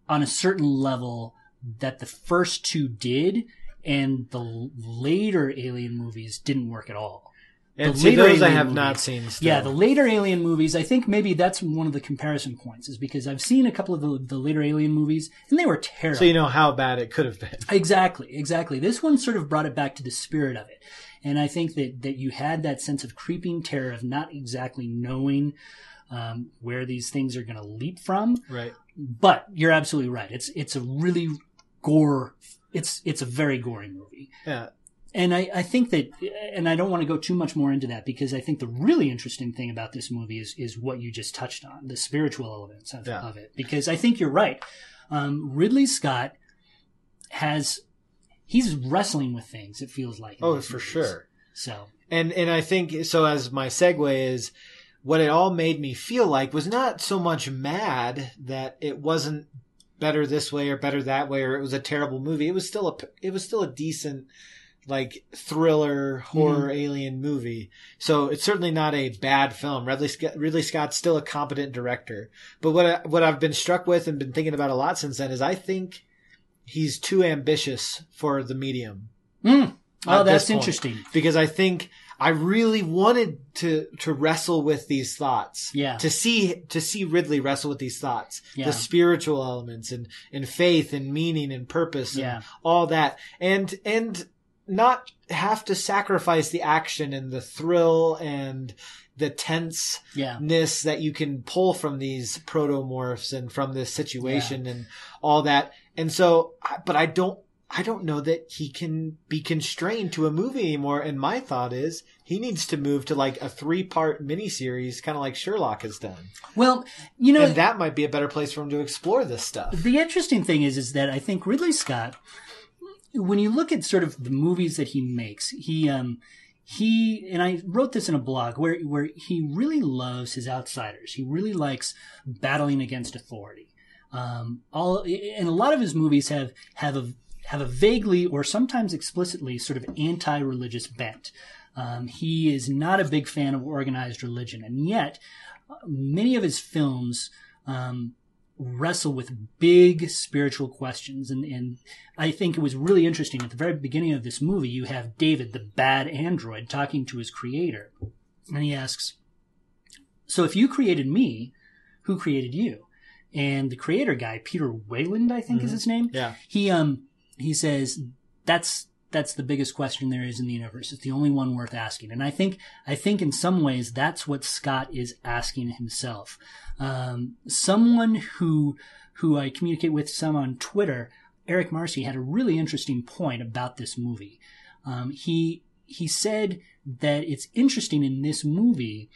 on a certain level that the first two did, and the later Alien movies didn't work at all. And The later those I have movies- not seen. Still. Yeah, the later Alien movies, I think maybe that's one of the comparison points, is because I've seen a couple of the, the later Alien movies, and they were terrible. so you know how bad it could have been. Exactly, exactly. This one sort of brought it back to the spirit of it. And I think that, that you had that sense of creeping terror of not exactly knowing um, where these things are going to leap from. Right. But you're absolutely right. It's it's a really gore. It's it's a very gory movie. Yeah. And I, I think that, and I don't want to go too much more into that because I think the really interesting thing about this movie is, is what you just touched on, the spiritual elements of, Yeah. of it. Because I think you're right. Um, Ridley Scott has, he's wrestling with things, it feels like. Oh, for movies. sure. So, And and I think so. As my segue is, what it all made me feel like was not so much mad that it wasn't better this way or better that way, or it was a terrible movie. It was still a it was still a decent like thriller horror alien movie. So it's certainly not a bad film. Ridley Scott, Ridley Scott's still a competent director. But what I, what I've been struck with and been thinking about a lot since then is I think he's too ambitious for the medium mm. oh, that's interesting. because I think I really wanted to to wrestle with these thoughts. Yeah. To see to see Ridley wrestle with these thoughts, Yeah. the spiritual elements and and faith and meaning and purpose and Yeah. all that, and and not have to sacrifice the action and the thrill and the tenseness Yeah. that you can pull from these protomorphs and from this situation and all that. And so, but I don't, I don't know that he can be constrained to a movie anymore. And my thought is he needs to move to like a three part miniseries, kind of like Sherlock has done. Well, you know, And that might be a better place for him to explore this stuff. the interesting thing is is that I think Ridley Scott, when you look at sort of the movies that he makes, he um he and I wrote this in a blog where where he really loves his outsiders. He really likes battling against authority. Um, all and a lot of his movies have have a have a vaguely or sometimes explicitly sort of anti-religious bent. Um, he is not a big fan of organized religion, and yet uh, many of his films um, wrestle with big spiritual questions. And, and I think it was really interesting. At the very beginning of this movie, you have David, the bad android, talking to his creator. And he asks, So if you created me, who created you? And the creator guy, Peter Weyland, I think is his name. Yeah. He um he says that's that's the biggest question there is in the universe. It's the only one worth asking. And I think I think in some ways that's what Scott is asking himself. Um, someone who who I communicate with some on Twitter, Eric Marcy, had a really interesting point about this movie. Um, he he said that it's interesting in this movie.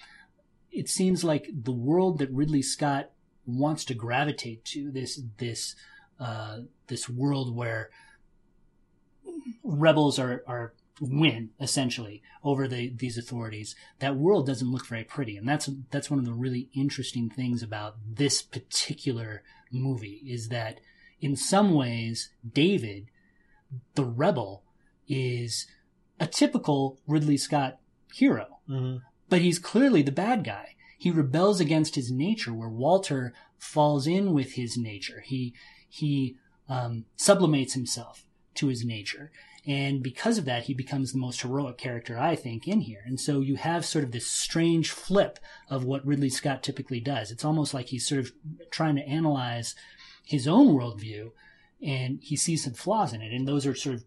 It seems like the world that Ridley Scott wants to gravitate to this this uh, this world where rebels are are win essentially over the these authorities that world doesn't look very pretty and that's that's one of the really interesting things about this particular movie is that in some ways david the rebel is a typical ridley scott hero hmm but he's clearly the bad guy. He rebels against his nature, where Walter falls in with his nature. He he um, sublimates himself to his nature, and because of that, he becomes the most heroic character I think in here. And so you have sort of this strange flip of what Ridley Scott typically does. It's almost like he's sort of trying to analyze his own worldview, and he sees some flaws in it, and those are sort of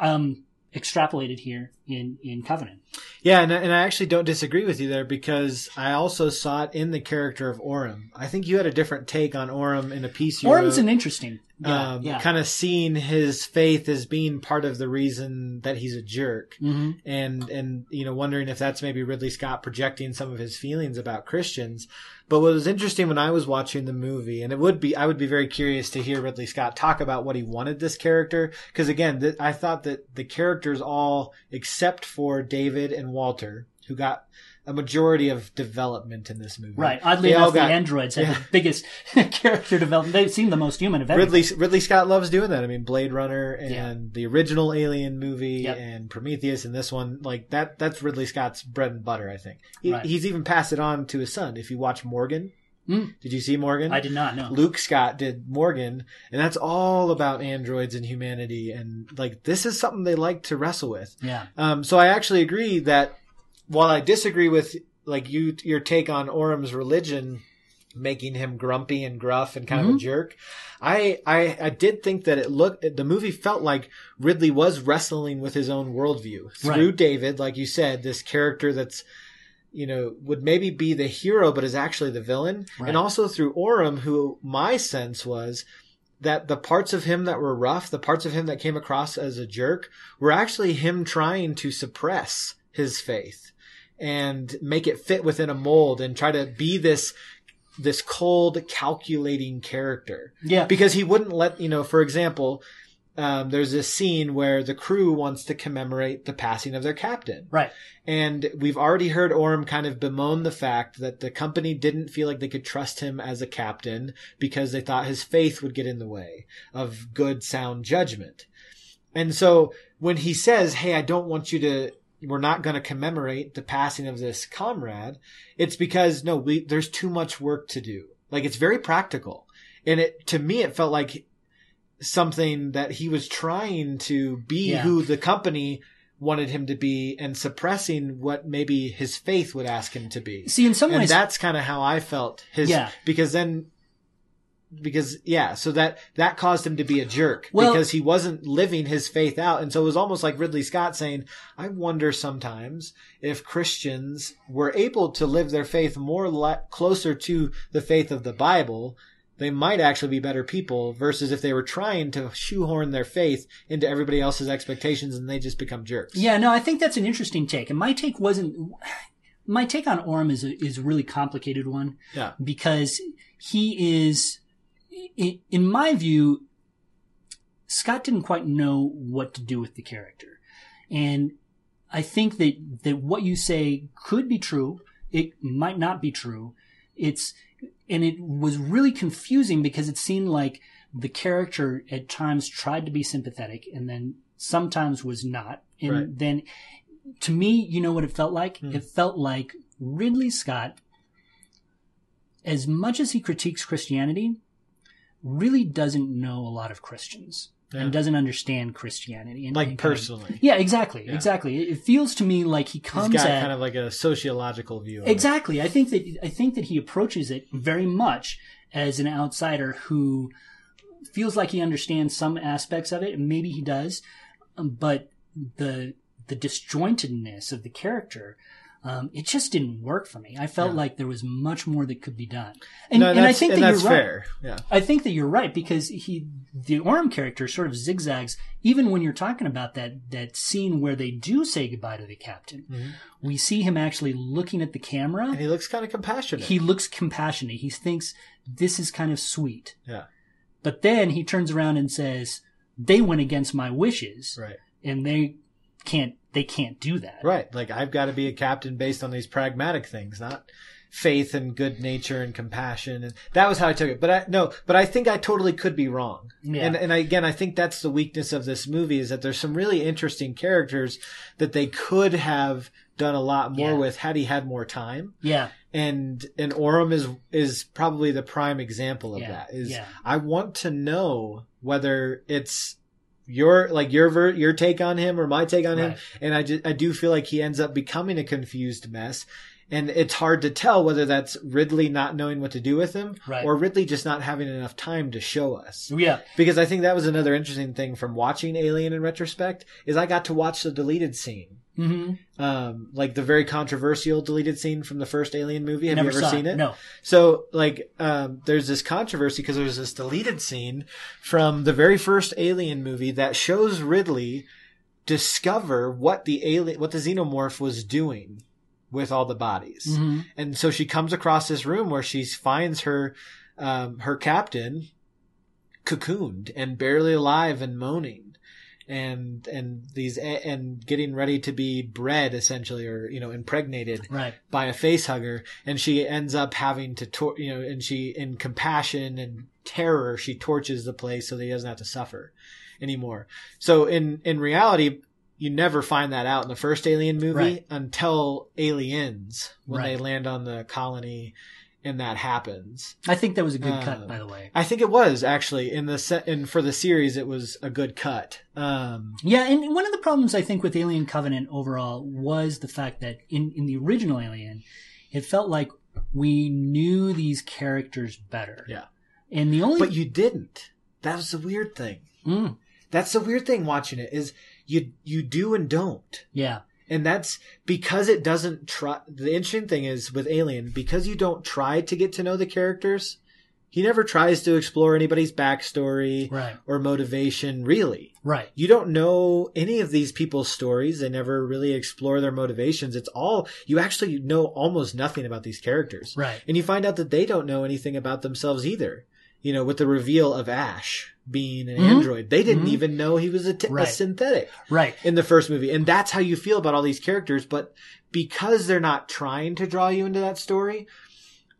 um, extrapolated here in in Covenant. Yeah, and, and I actually don't disagree with you there because I also saw it in the character of Oram. I think you had a different take on Oram in a piece you Oram's wrote. an interesting. Yeah, um, yeah. kind of seeing his faith as being part of the reason that he's a jerk, hmm and and you know wondering if that's maybe Ridley Scott projecting some of his feelings about Christians. But what was interesting when I was watching the movie, and it would be I would be very curious to hear Ridley Scott talk about what he wanted this character, because again, th- I thought that the characters all except for David and Walter, who got a majority of development in this movie, Right. Oddly They enough, the androids have yeah. the biggest character development. They seem the most human of everyone. Ridley Ridley Scott loves doing that. I mean, Blade Runner and Yeah. the original Alien movie Yep. and Prometheus and this one, like that. That's Ridley Scott's bread and butter. I think he, Right. he's even passed it on to his son. If you watch Morgan, Mm. did you see Morgan? I did not know. Luke Scott did Morgan, and that's all about androids and humanity. And like this is something they like to wrestle with. Yeah. Um, so I actually agree that while I disagree with like you your take on Oram's religion making him grumpy and gruff and kind of a Mhm. jerk, I, I I did think that it looked the movie felt like Ridley was wrestling with his own worldview through Right. David, like you said, this character that's you know would maybe be the hero but is actually the villain, Right. and also through Oram, who my sense was that the parts of him that were rough, the parts of him that came across as a jerk, were actually him trying to suppress his faith and make it fit within a mold and try to be this this cold calculating character Yeah. because he wouldn't let you know for example um, there's this scene where the crew wants to commemorate the passing of their captain Right. and we've already heard Oram kind of bemoan the fact that the company didn't feel like they could trust him as a captain because they thought his faith would get in the way of good, sound judgment. And so when he says, Hey, I don't want you to, we're not going to commemorate the passing of this comrade, it's because no, we, there's too much work to do. Like it's very practical. And it, to me, it felt like something that he was trying to be Yeah. who the company wanted him to be and suppressing what maybe his faith would ask him to be. See, in some and ways, that's kind of how I felt his Yeah. because then because yeah, so that that caused him to be a jerk Well- because he wasn't living his faith out and so it was almost like Ridley Scott saying, I wonder sometimes if Christians were able to live their faith more le- closer to the faith of the Bible they might actually be better people versus if they were trying to shoehorn their faith into everybody else's expectations and they just become jerks. yeah, no, I think that's an interesting take. And my take wasn't, my take on Oram is a, is a really complicated one. Yeah. because he is, in my view, Scott didn't quite know what to do with the character. And I think that, that what you say could be true. It might not be true. It's, and it was really confusing because it seemed like the character at times tried to be sympathetic and then sometimes was not. And Right. then to me, you know what it felt like? Hmm. It felt like Ridley Scott as much as he critiques Christianity, really doesn't know a lot of Christians Yeah. and doesn't understand Christianity. And, like and kind of- personally. yeah, exactly, Yeah. exactly. It, it feels to me like he He's comes got at kind of like a sociological view. Of it. Exactly. I think that I think that he approaches it very much as an outsider who feels like he understands some aspects of it, and maybe he does, um, but the the disjointedness of the character. Um, it just didn't work for me. I felt Yeah. like there was much more that could be done, and, no, and I think that that's you're right. fair. Yeah. I think that you're right because he, the Oram character, sort of zigzags. Even when you're talking about that that scene where they do say goodbye to the captain, Mhm. we see him actually looking at the camera. And he looks kind of compassionate. He looks compassionate. He thinks this is kind of sweet. yeah. But then he turns around and says, "They went against my wishes, Right. and they can't. They can't do that." Right. Like I've got to be a captain based on these pragmatic things, not faith and good nature and compassion. And that was how I took it. But I no, but I think I totally could be wrong. Yeah. And and I, again, I think that's the weakness of this movie is that there's some really interesting characters that they could have done a lot more Yeah. with had he had more time. Yeah. And and Oram is is probably the prime example of Yeah. that. Is Yeah. I want to know whether it's your like your ver- your take on him or my take on him and I, ju- I do feel like he ends up becoming a confused mess and it's hard to tell whether that's ridley not knowing what to do with him Right. or ridley just not having enough time to show us Yeah. because i think that was another interesting thing from watching alien in retrospect is i got to watch the deleted scene hmm um, like the very controversial deleted scene from the first alien movie have Never you ever seen it No. so, like, um, there's this controversy because there's this deleted scene from the very first Alien movie that shows Ripley discover what the alien, what the xenomorph was doing with all the bodies. hmm And so she comes across this room where she finds her, um, her captain cocooned and barely alive and moaning. And, and these, and getting ready to be bred essentially, or, you know, impregnated Right. by a face hugger and she ends up having to tor- you know and she in compassion and terror she torches the place so that he doesn't have to suffer anymore so in in reality you never find that out in the first alien movie Right. until aliens when they land on the colony and that happens. I think that was a good Uh, cut, by the way. i think it was actually. In the set and for the series it was a good cut. Um Yeah, and one of the problems I think with Alien Covenant overall was the fact that in, in the original Alien, it felt like we knew these characters better. Yeah. And the only but you didn't. That was the weird thing. Mm, that's the weird thing watching it is you you do and don't. Yeah, And that's because it doesn't try. The interesting thing is with Alien, because you don't try to get to know the characters, he never tries to explore anybody's backstory right, or motivation, really. right, You don't know any of these people's stories. They never really explore their motivations. It's all, you actually know almost nothing about these characters. right, And you find out that they don't know anything about themselves either. You know, with the reveal of Ash being an Mhm. android, they didn't Mhm. even know he was a, t- a Right. synthetic right. in the first movie. And that's how you feel about all these characters. But because they're not trying to draw you into that story,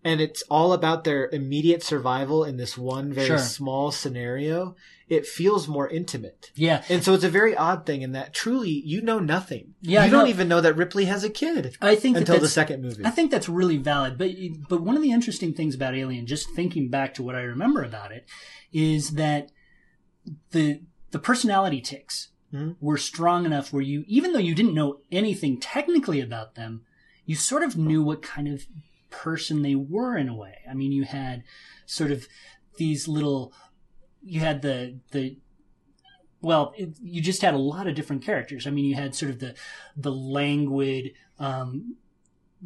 and it's all about their immediate survival in this one very Sure. small scenario, it feels more intimate. Yeah, And so it's a very odd thing in that truly you know nothing. Yeah, you don't even know that Ripley has a kid I think until the second movie. I think that's really valid. But but one of the interesting things about Alien, just thinking back to what I remember about it, is that the the personality ticks Mhm. were strong enough where you, even though you didn't know anything technically about them, you sort of knew what kind of person they were in a way. I mean, you had sort of these little, you had the the well, it, you just had a lot of different characters. I mean, you had sort of the the languid um,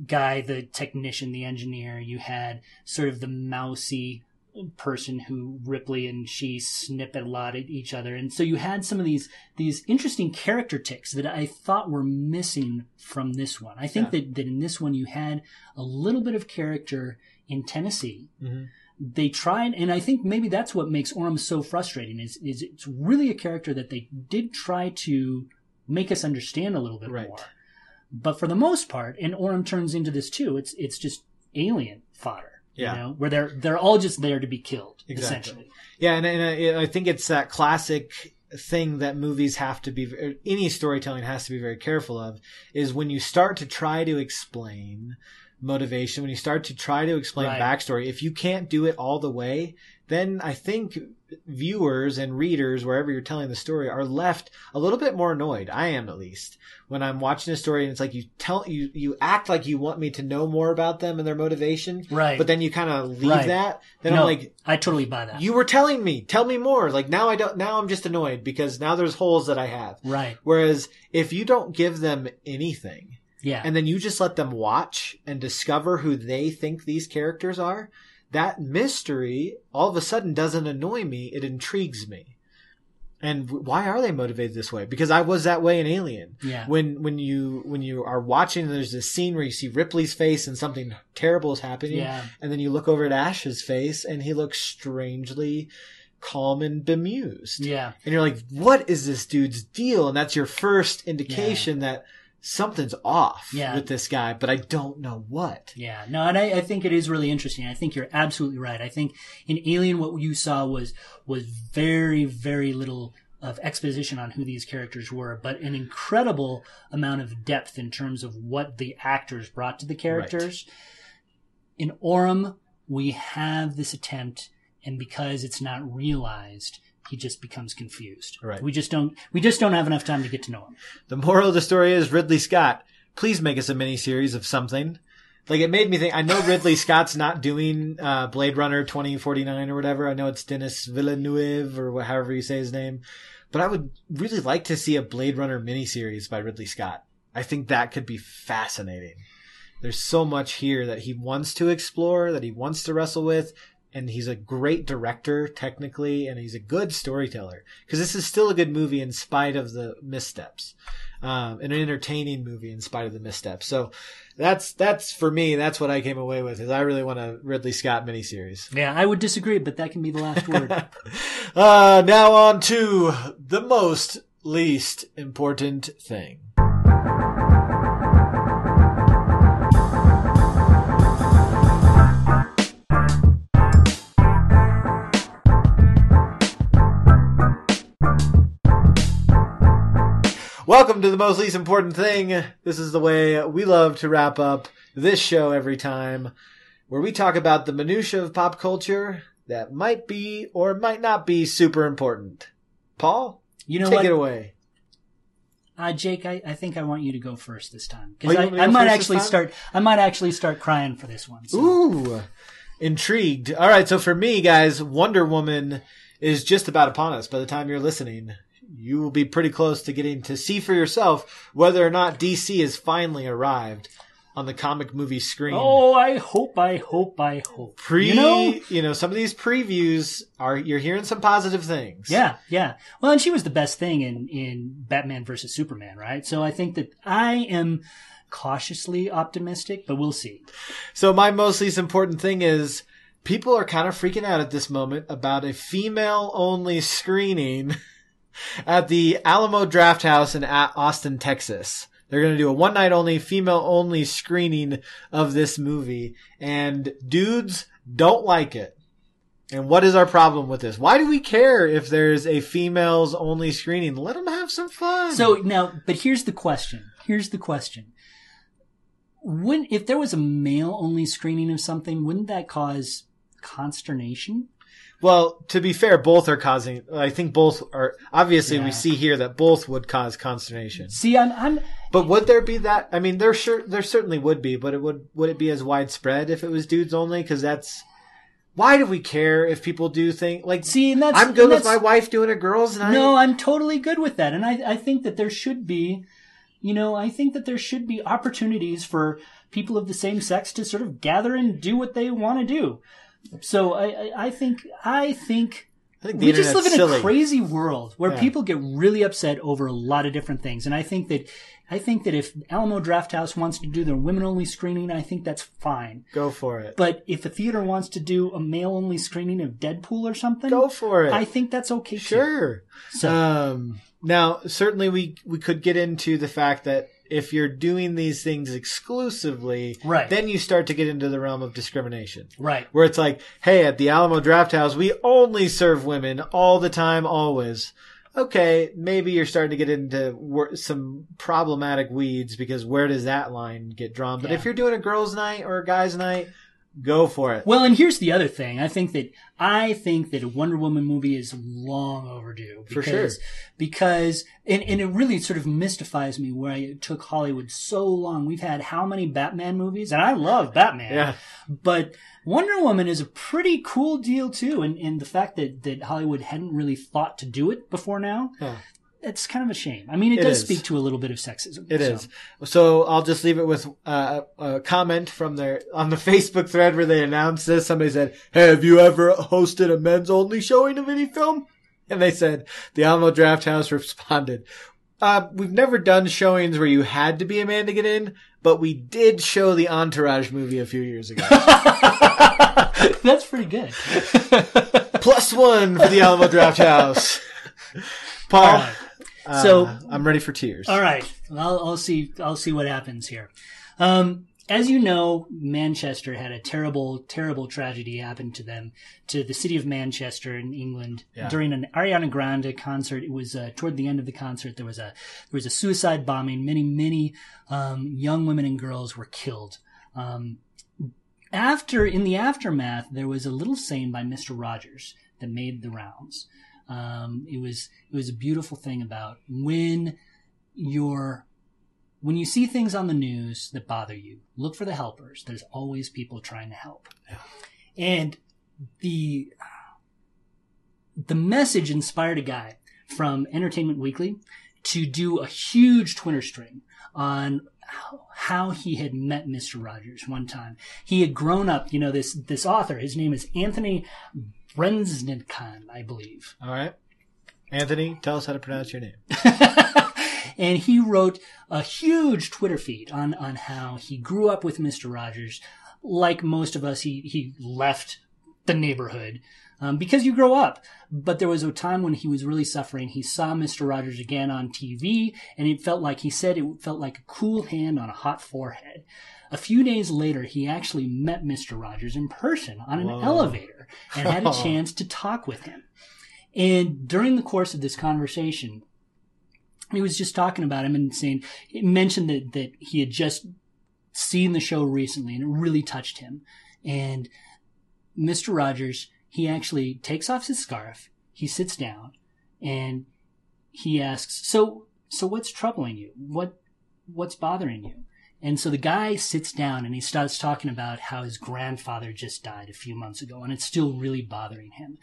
guy, the technician, the engineer. You had sort of the mousy person who Ripley and she snip a lot at each other, and so you had some of these these interesting character ticks that I thought were missing from this one. I think Yeah. that that in this one you had a little bit of character in Tennessee Mhm. they tried, and I think maybe that's what makes Oram so frustrating. Is is it's really a character that they did try to make us understand a little bit Right. more, but for the most part, and Oram turns into this too. It's it's just alien fodder, Yeah. you know, where they're they're all just there to be killed, Exactly. essentially. Yeah, and, and I, I think it's that classic thing that movies have to be, er, any storytelling has to be very careful of, is when you start to try to explain motivation, when you start to try to explain Right. backstory, if you can't do it all the way, then I think viewers and readers, wherever you're telling the story, are left a little bit more annoyed. I am at least when I'm watching a story and it's like you tell you you act like you want me to know more about them and their motivation, Right. but then you kind of leave Right. that. Then no, I'm like, I totally buy that. you were telling me, tell me more. Like now I don't. Now I'm just annoyed because now there's holes that I have. right. Whereas if you don't give them anything Yeah. and then you just let them watch and discover who they think these characters are, that mystery all of a sudden doesn't annoy me. It intrigues me. And why are they motivated this way? Because I was that way in Alien. yeah. When when you when you are watching, there's this scene where you see Ripley's face and something terrible is happening, Yeah. and then you look over at Ash's face and he looks strangely calm and bemused. Yeah. And you're like, what is this dude's deal? And that's your first indication that something's off Yeah. with this guy, but I don't know what. Yeah, no, and I, I think it is really interesting. I think you're absolutely right. I think in Alien, what you saw was was very, very little of exposition on who these characters were, but an incredible amount of depth in terms of what the actors brought to the characters. In Oram, we have this attempt, and because it's not realized, he just becomes confused. Right. We just don't. We just don't have enough time to get to know him. The moral of the story is Ridley Scott, please make us a miniseries of something. Like it made me think. I know Ridley Scott's not doing uh, Blade Runner twenty forty nine or whatever. I know it's Denis Villeneuve or however you say his name, but I would really like to see a Blade Runner miniseries by Ridley Scott. I think that could be fascinating. There's so much here that he wants to explore, that he wants to wrestle with, and he's a great director technically, and he's a good storyteller. Because this is still a good movie in spite of the missteps, um, an entertaining movie in spite of the missteps. So that's that's for me. That's what I came away with. Is I really want a Ridley Scott miniseries. Yeah, I would disagree, but that can be the last word. uh, now on to the most least important thing. Welcome to the most least important thing. This is the way we love to wrap up this show every time, where we talk about the minutia of pop culture that might be or might not be super important. Paul, You know take what? it away. Uh, Jake, I, I think I want you to go first this time Oh, because you I, want me to I might actually start. I might actually start crying for this one. So. Ooh, intrigued. All right, so for me, guys, Wonder Woman is just about upon us. By the time you're listening, you will be pretty close to getting to see for yourself whether or not DC has finally arrived on the comic movie screen. Oh, I hope, I hope, I hope. Pre, you know, you know, some of these previews are you're hearing some positive things. yeah, yeah. Well, and she was the best thing in in Batman versus Superman, right? So I think that I am cautiously optimistic, but we'll see. So my most least important thing is people are kind of freaking out at this moment about a female only screening at the Alamo Drafthouse in Austin, Texas. They're going to do a one night only female only screening of this movie and dudes don't like it. And what is our problem with this? Why do we care if there's a females only screening? Let them have some fun. So now, but here's the question. Here's the question. When if there was a male only screening of something, wouldn't that cause consternation? Well, to be fair, both are causing. I think both are. Obviously, Yeah. we see here that both would cause consternation. See, I'm, I'm But would there be that? I mean, there sure there certainly would be. But it would would it be as widespread if it was dudes only? Because that's why do we care if people do things like? see, and that's I'm good with my wife doing a girls' night. No, I'm totally good with that, and I I think that there should be, you know, I think that there should be opportunities for people of the same sex to sort of gather and do what they want to do. So I I, I think I think we just live in silly. a crazy world where Yeah. people get really upset over a lot of different things and i think that i think that if alamo Drafthouse wants to do their women only screening i think that's fine Go for it. but if a theater wants to do a male only screening of deadpool or something Go for it. i think that's okay too. Sure. so Um, now, certainly, we we could get into the fact that if you're doing these things exclusively, Right. then you start to get into the realm of discrimination. right Where it's like, hey, at the Alamo Drafthouse, we only serve women all the time, always. okay, maybe you're starting to get into some problematic weeds because where does that line get drawn? But Yeah. if you're doing a girls' night or a guys' night, go for it. Well, and here's the other thing. I think that I think that a Wonder Woman movie is long overdue. For Because, sure. Because and, and it really sort of mystifies me why it took Hollywood so long. We've had how many Batman movies? And I love Batman. Yeah. But Wonder Woman is a pretty cool deal too. And and the fact that, that Hollywood hadn't really thought to do it before now, Yeah. It's kind of a shame. I mean it, It does is. speak to a little bit of sexism. It so. is. So I'll just leave it with uh, a comment from their on the Facebook thread where they announced this. Somebody said, "Have you ever hosted a men's only showing of any film?" And they said the Alamo Drafthouse responded, uh, "We've never done showings where you had to be a man to get in, but we did show the Entourage movie a few years ago. That's pretty good. Plus one for the Alamo Drafthouse." Paul. Uh, So- I'm ready for tears. All right, I'll, I'll see. I'll see what happens here. Um, as you know, Manchester had a terrible, terrible tragedy happen to them, to the city of Manchester in England Yeah. during an Ariana Grande concert. It was uh, toward the end of the concert. There was a there was a suicide bombing. Many, many um, young women and girls were killed. Um, after in the aftermath, there was a little saying by Mister Rogers that made the rounds. Um, it was it was a beautiful thing about when you're when you see things on the news that bother you, look for the helpers. There's always people trying to help. And the the message inspired a guy from Entertainment Weekly to do a huge Twitter string on how, how he had met Mr. Rogers one time. He had grown up, you know, this this author, his name is Anthony Breznican, I believe. All right, Anthony, tell us how to pronounce your name. and he wrote a huge Twitter feed on on how he grew up with Mister Rogers. Like most of us, he he left the neighborhood um, because you grow up. But there was a time when he was really suffering. He saw Mister Rogers again on TV, and it felt like he said it felt like a cool hand on a hot forehead. A few days later, he actually met Mister Rogers in person on an Whoa. elevator and had a chance to talk with him. And during the course of this conversation, he was just talking about him and saying he mentioned that that he had just seen the show recently and it really touched him. And Mr. Rogers, he actually takes off his scarf, he sits down, and he asks, "So, so what's troubling you? What, what's bothering you?" And so the guy sits down and he starts talking about how his grandfather just died a few months ago and it's still really bothering him.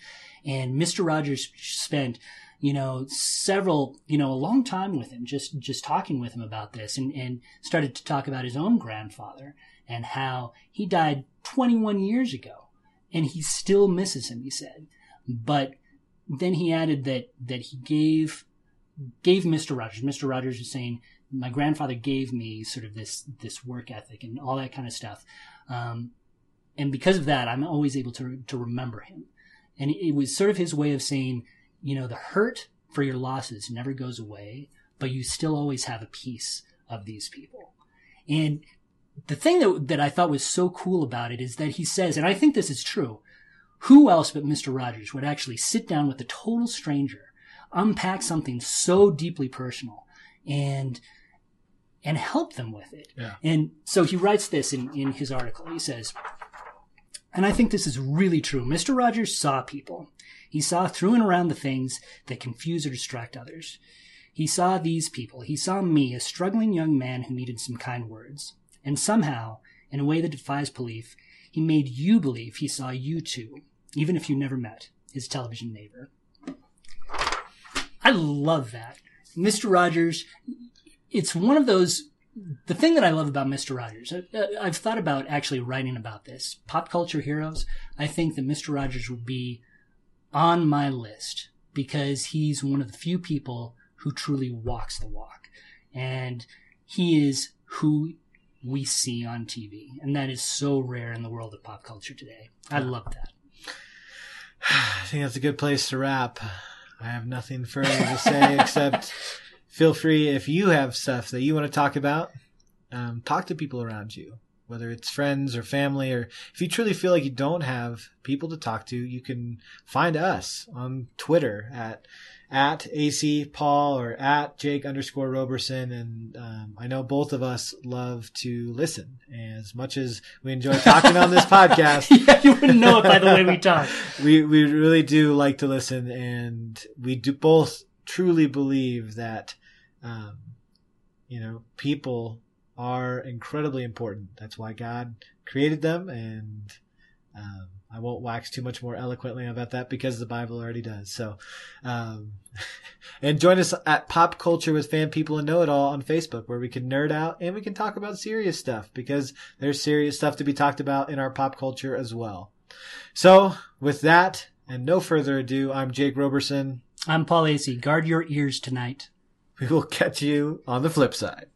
And Mr. Rogers spent you know, several, you know, a long time with him, just, just talking with him about this and, and started to talk about his own grandfather and how he died 21 years ago and he still misses him, he said. But then he added that, that he gave, gave Mr. Rogers, Mr. Rogers is saying, my grandfather gave me sort of this, this work ethic and all that kind of stuff. Um, and because of that, I'm always able to, to remember him. And it was sort of his way of saying, you know, the hurt for your losses never goes away, but you still always have a piece of these people. And the thing that, that I thought was so cool about it is that he says, and I think this is true, who else but Mr. Rogers would actually sit down with a total stranger, unpack something so deeply personal and, and help them with it. Yeah. And so he writes this in, in his article. He says, and I think this is really true. Mr. Rogers saw people. He saw through and around the things that confuse or distract others. He saw these people. He saw me, a struggling young man who needed some kind words. And somehow, in a way that defies belief, he made you believe he saw you too, even if you never met his television neighbor. I love that. Mr. Rogers, it's one of those the thing that I love about Mr. Rogers, I, I've thought about actually writing about this. Pop culture heroes, I think that Mr. Rogers would be on my list because he's one of the few people who truly walks the walk. And he is who we see on TV. And that is so rare in the world of pop culture today. I love that. I think that's a good place to wrap. I have nothing further to say except feel free if you have stuff that you want to talk about, um, talk to people around you, whether it's friends or family, or if you truly feel like you don't have people to talk to, you can find us on Twitter at at Asay Paul or at Jake underscore Roberson. And um, I know both of us love to listen. As much as we enjoy talking on this podcast, yeah, you wouldn't know it by the way we talk. we we really do like to listen, and we do both truly believe that, um, you know, people are incredibly important. That's why God created them, and um, I won't wax too much more eloquently about that because the Bible already does. So, um, and join us at Pop Culture with Fan People and Know It All on Facebook, where we can nerd out and we can talk about serious stuff because there's serious stuff to be talked about in our pop culture as well. So, with that and no further ado, I'm Jake Roberson. I'm Paul Asay. Guard your ears tonight. We will catch you on the flip side.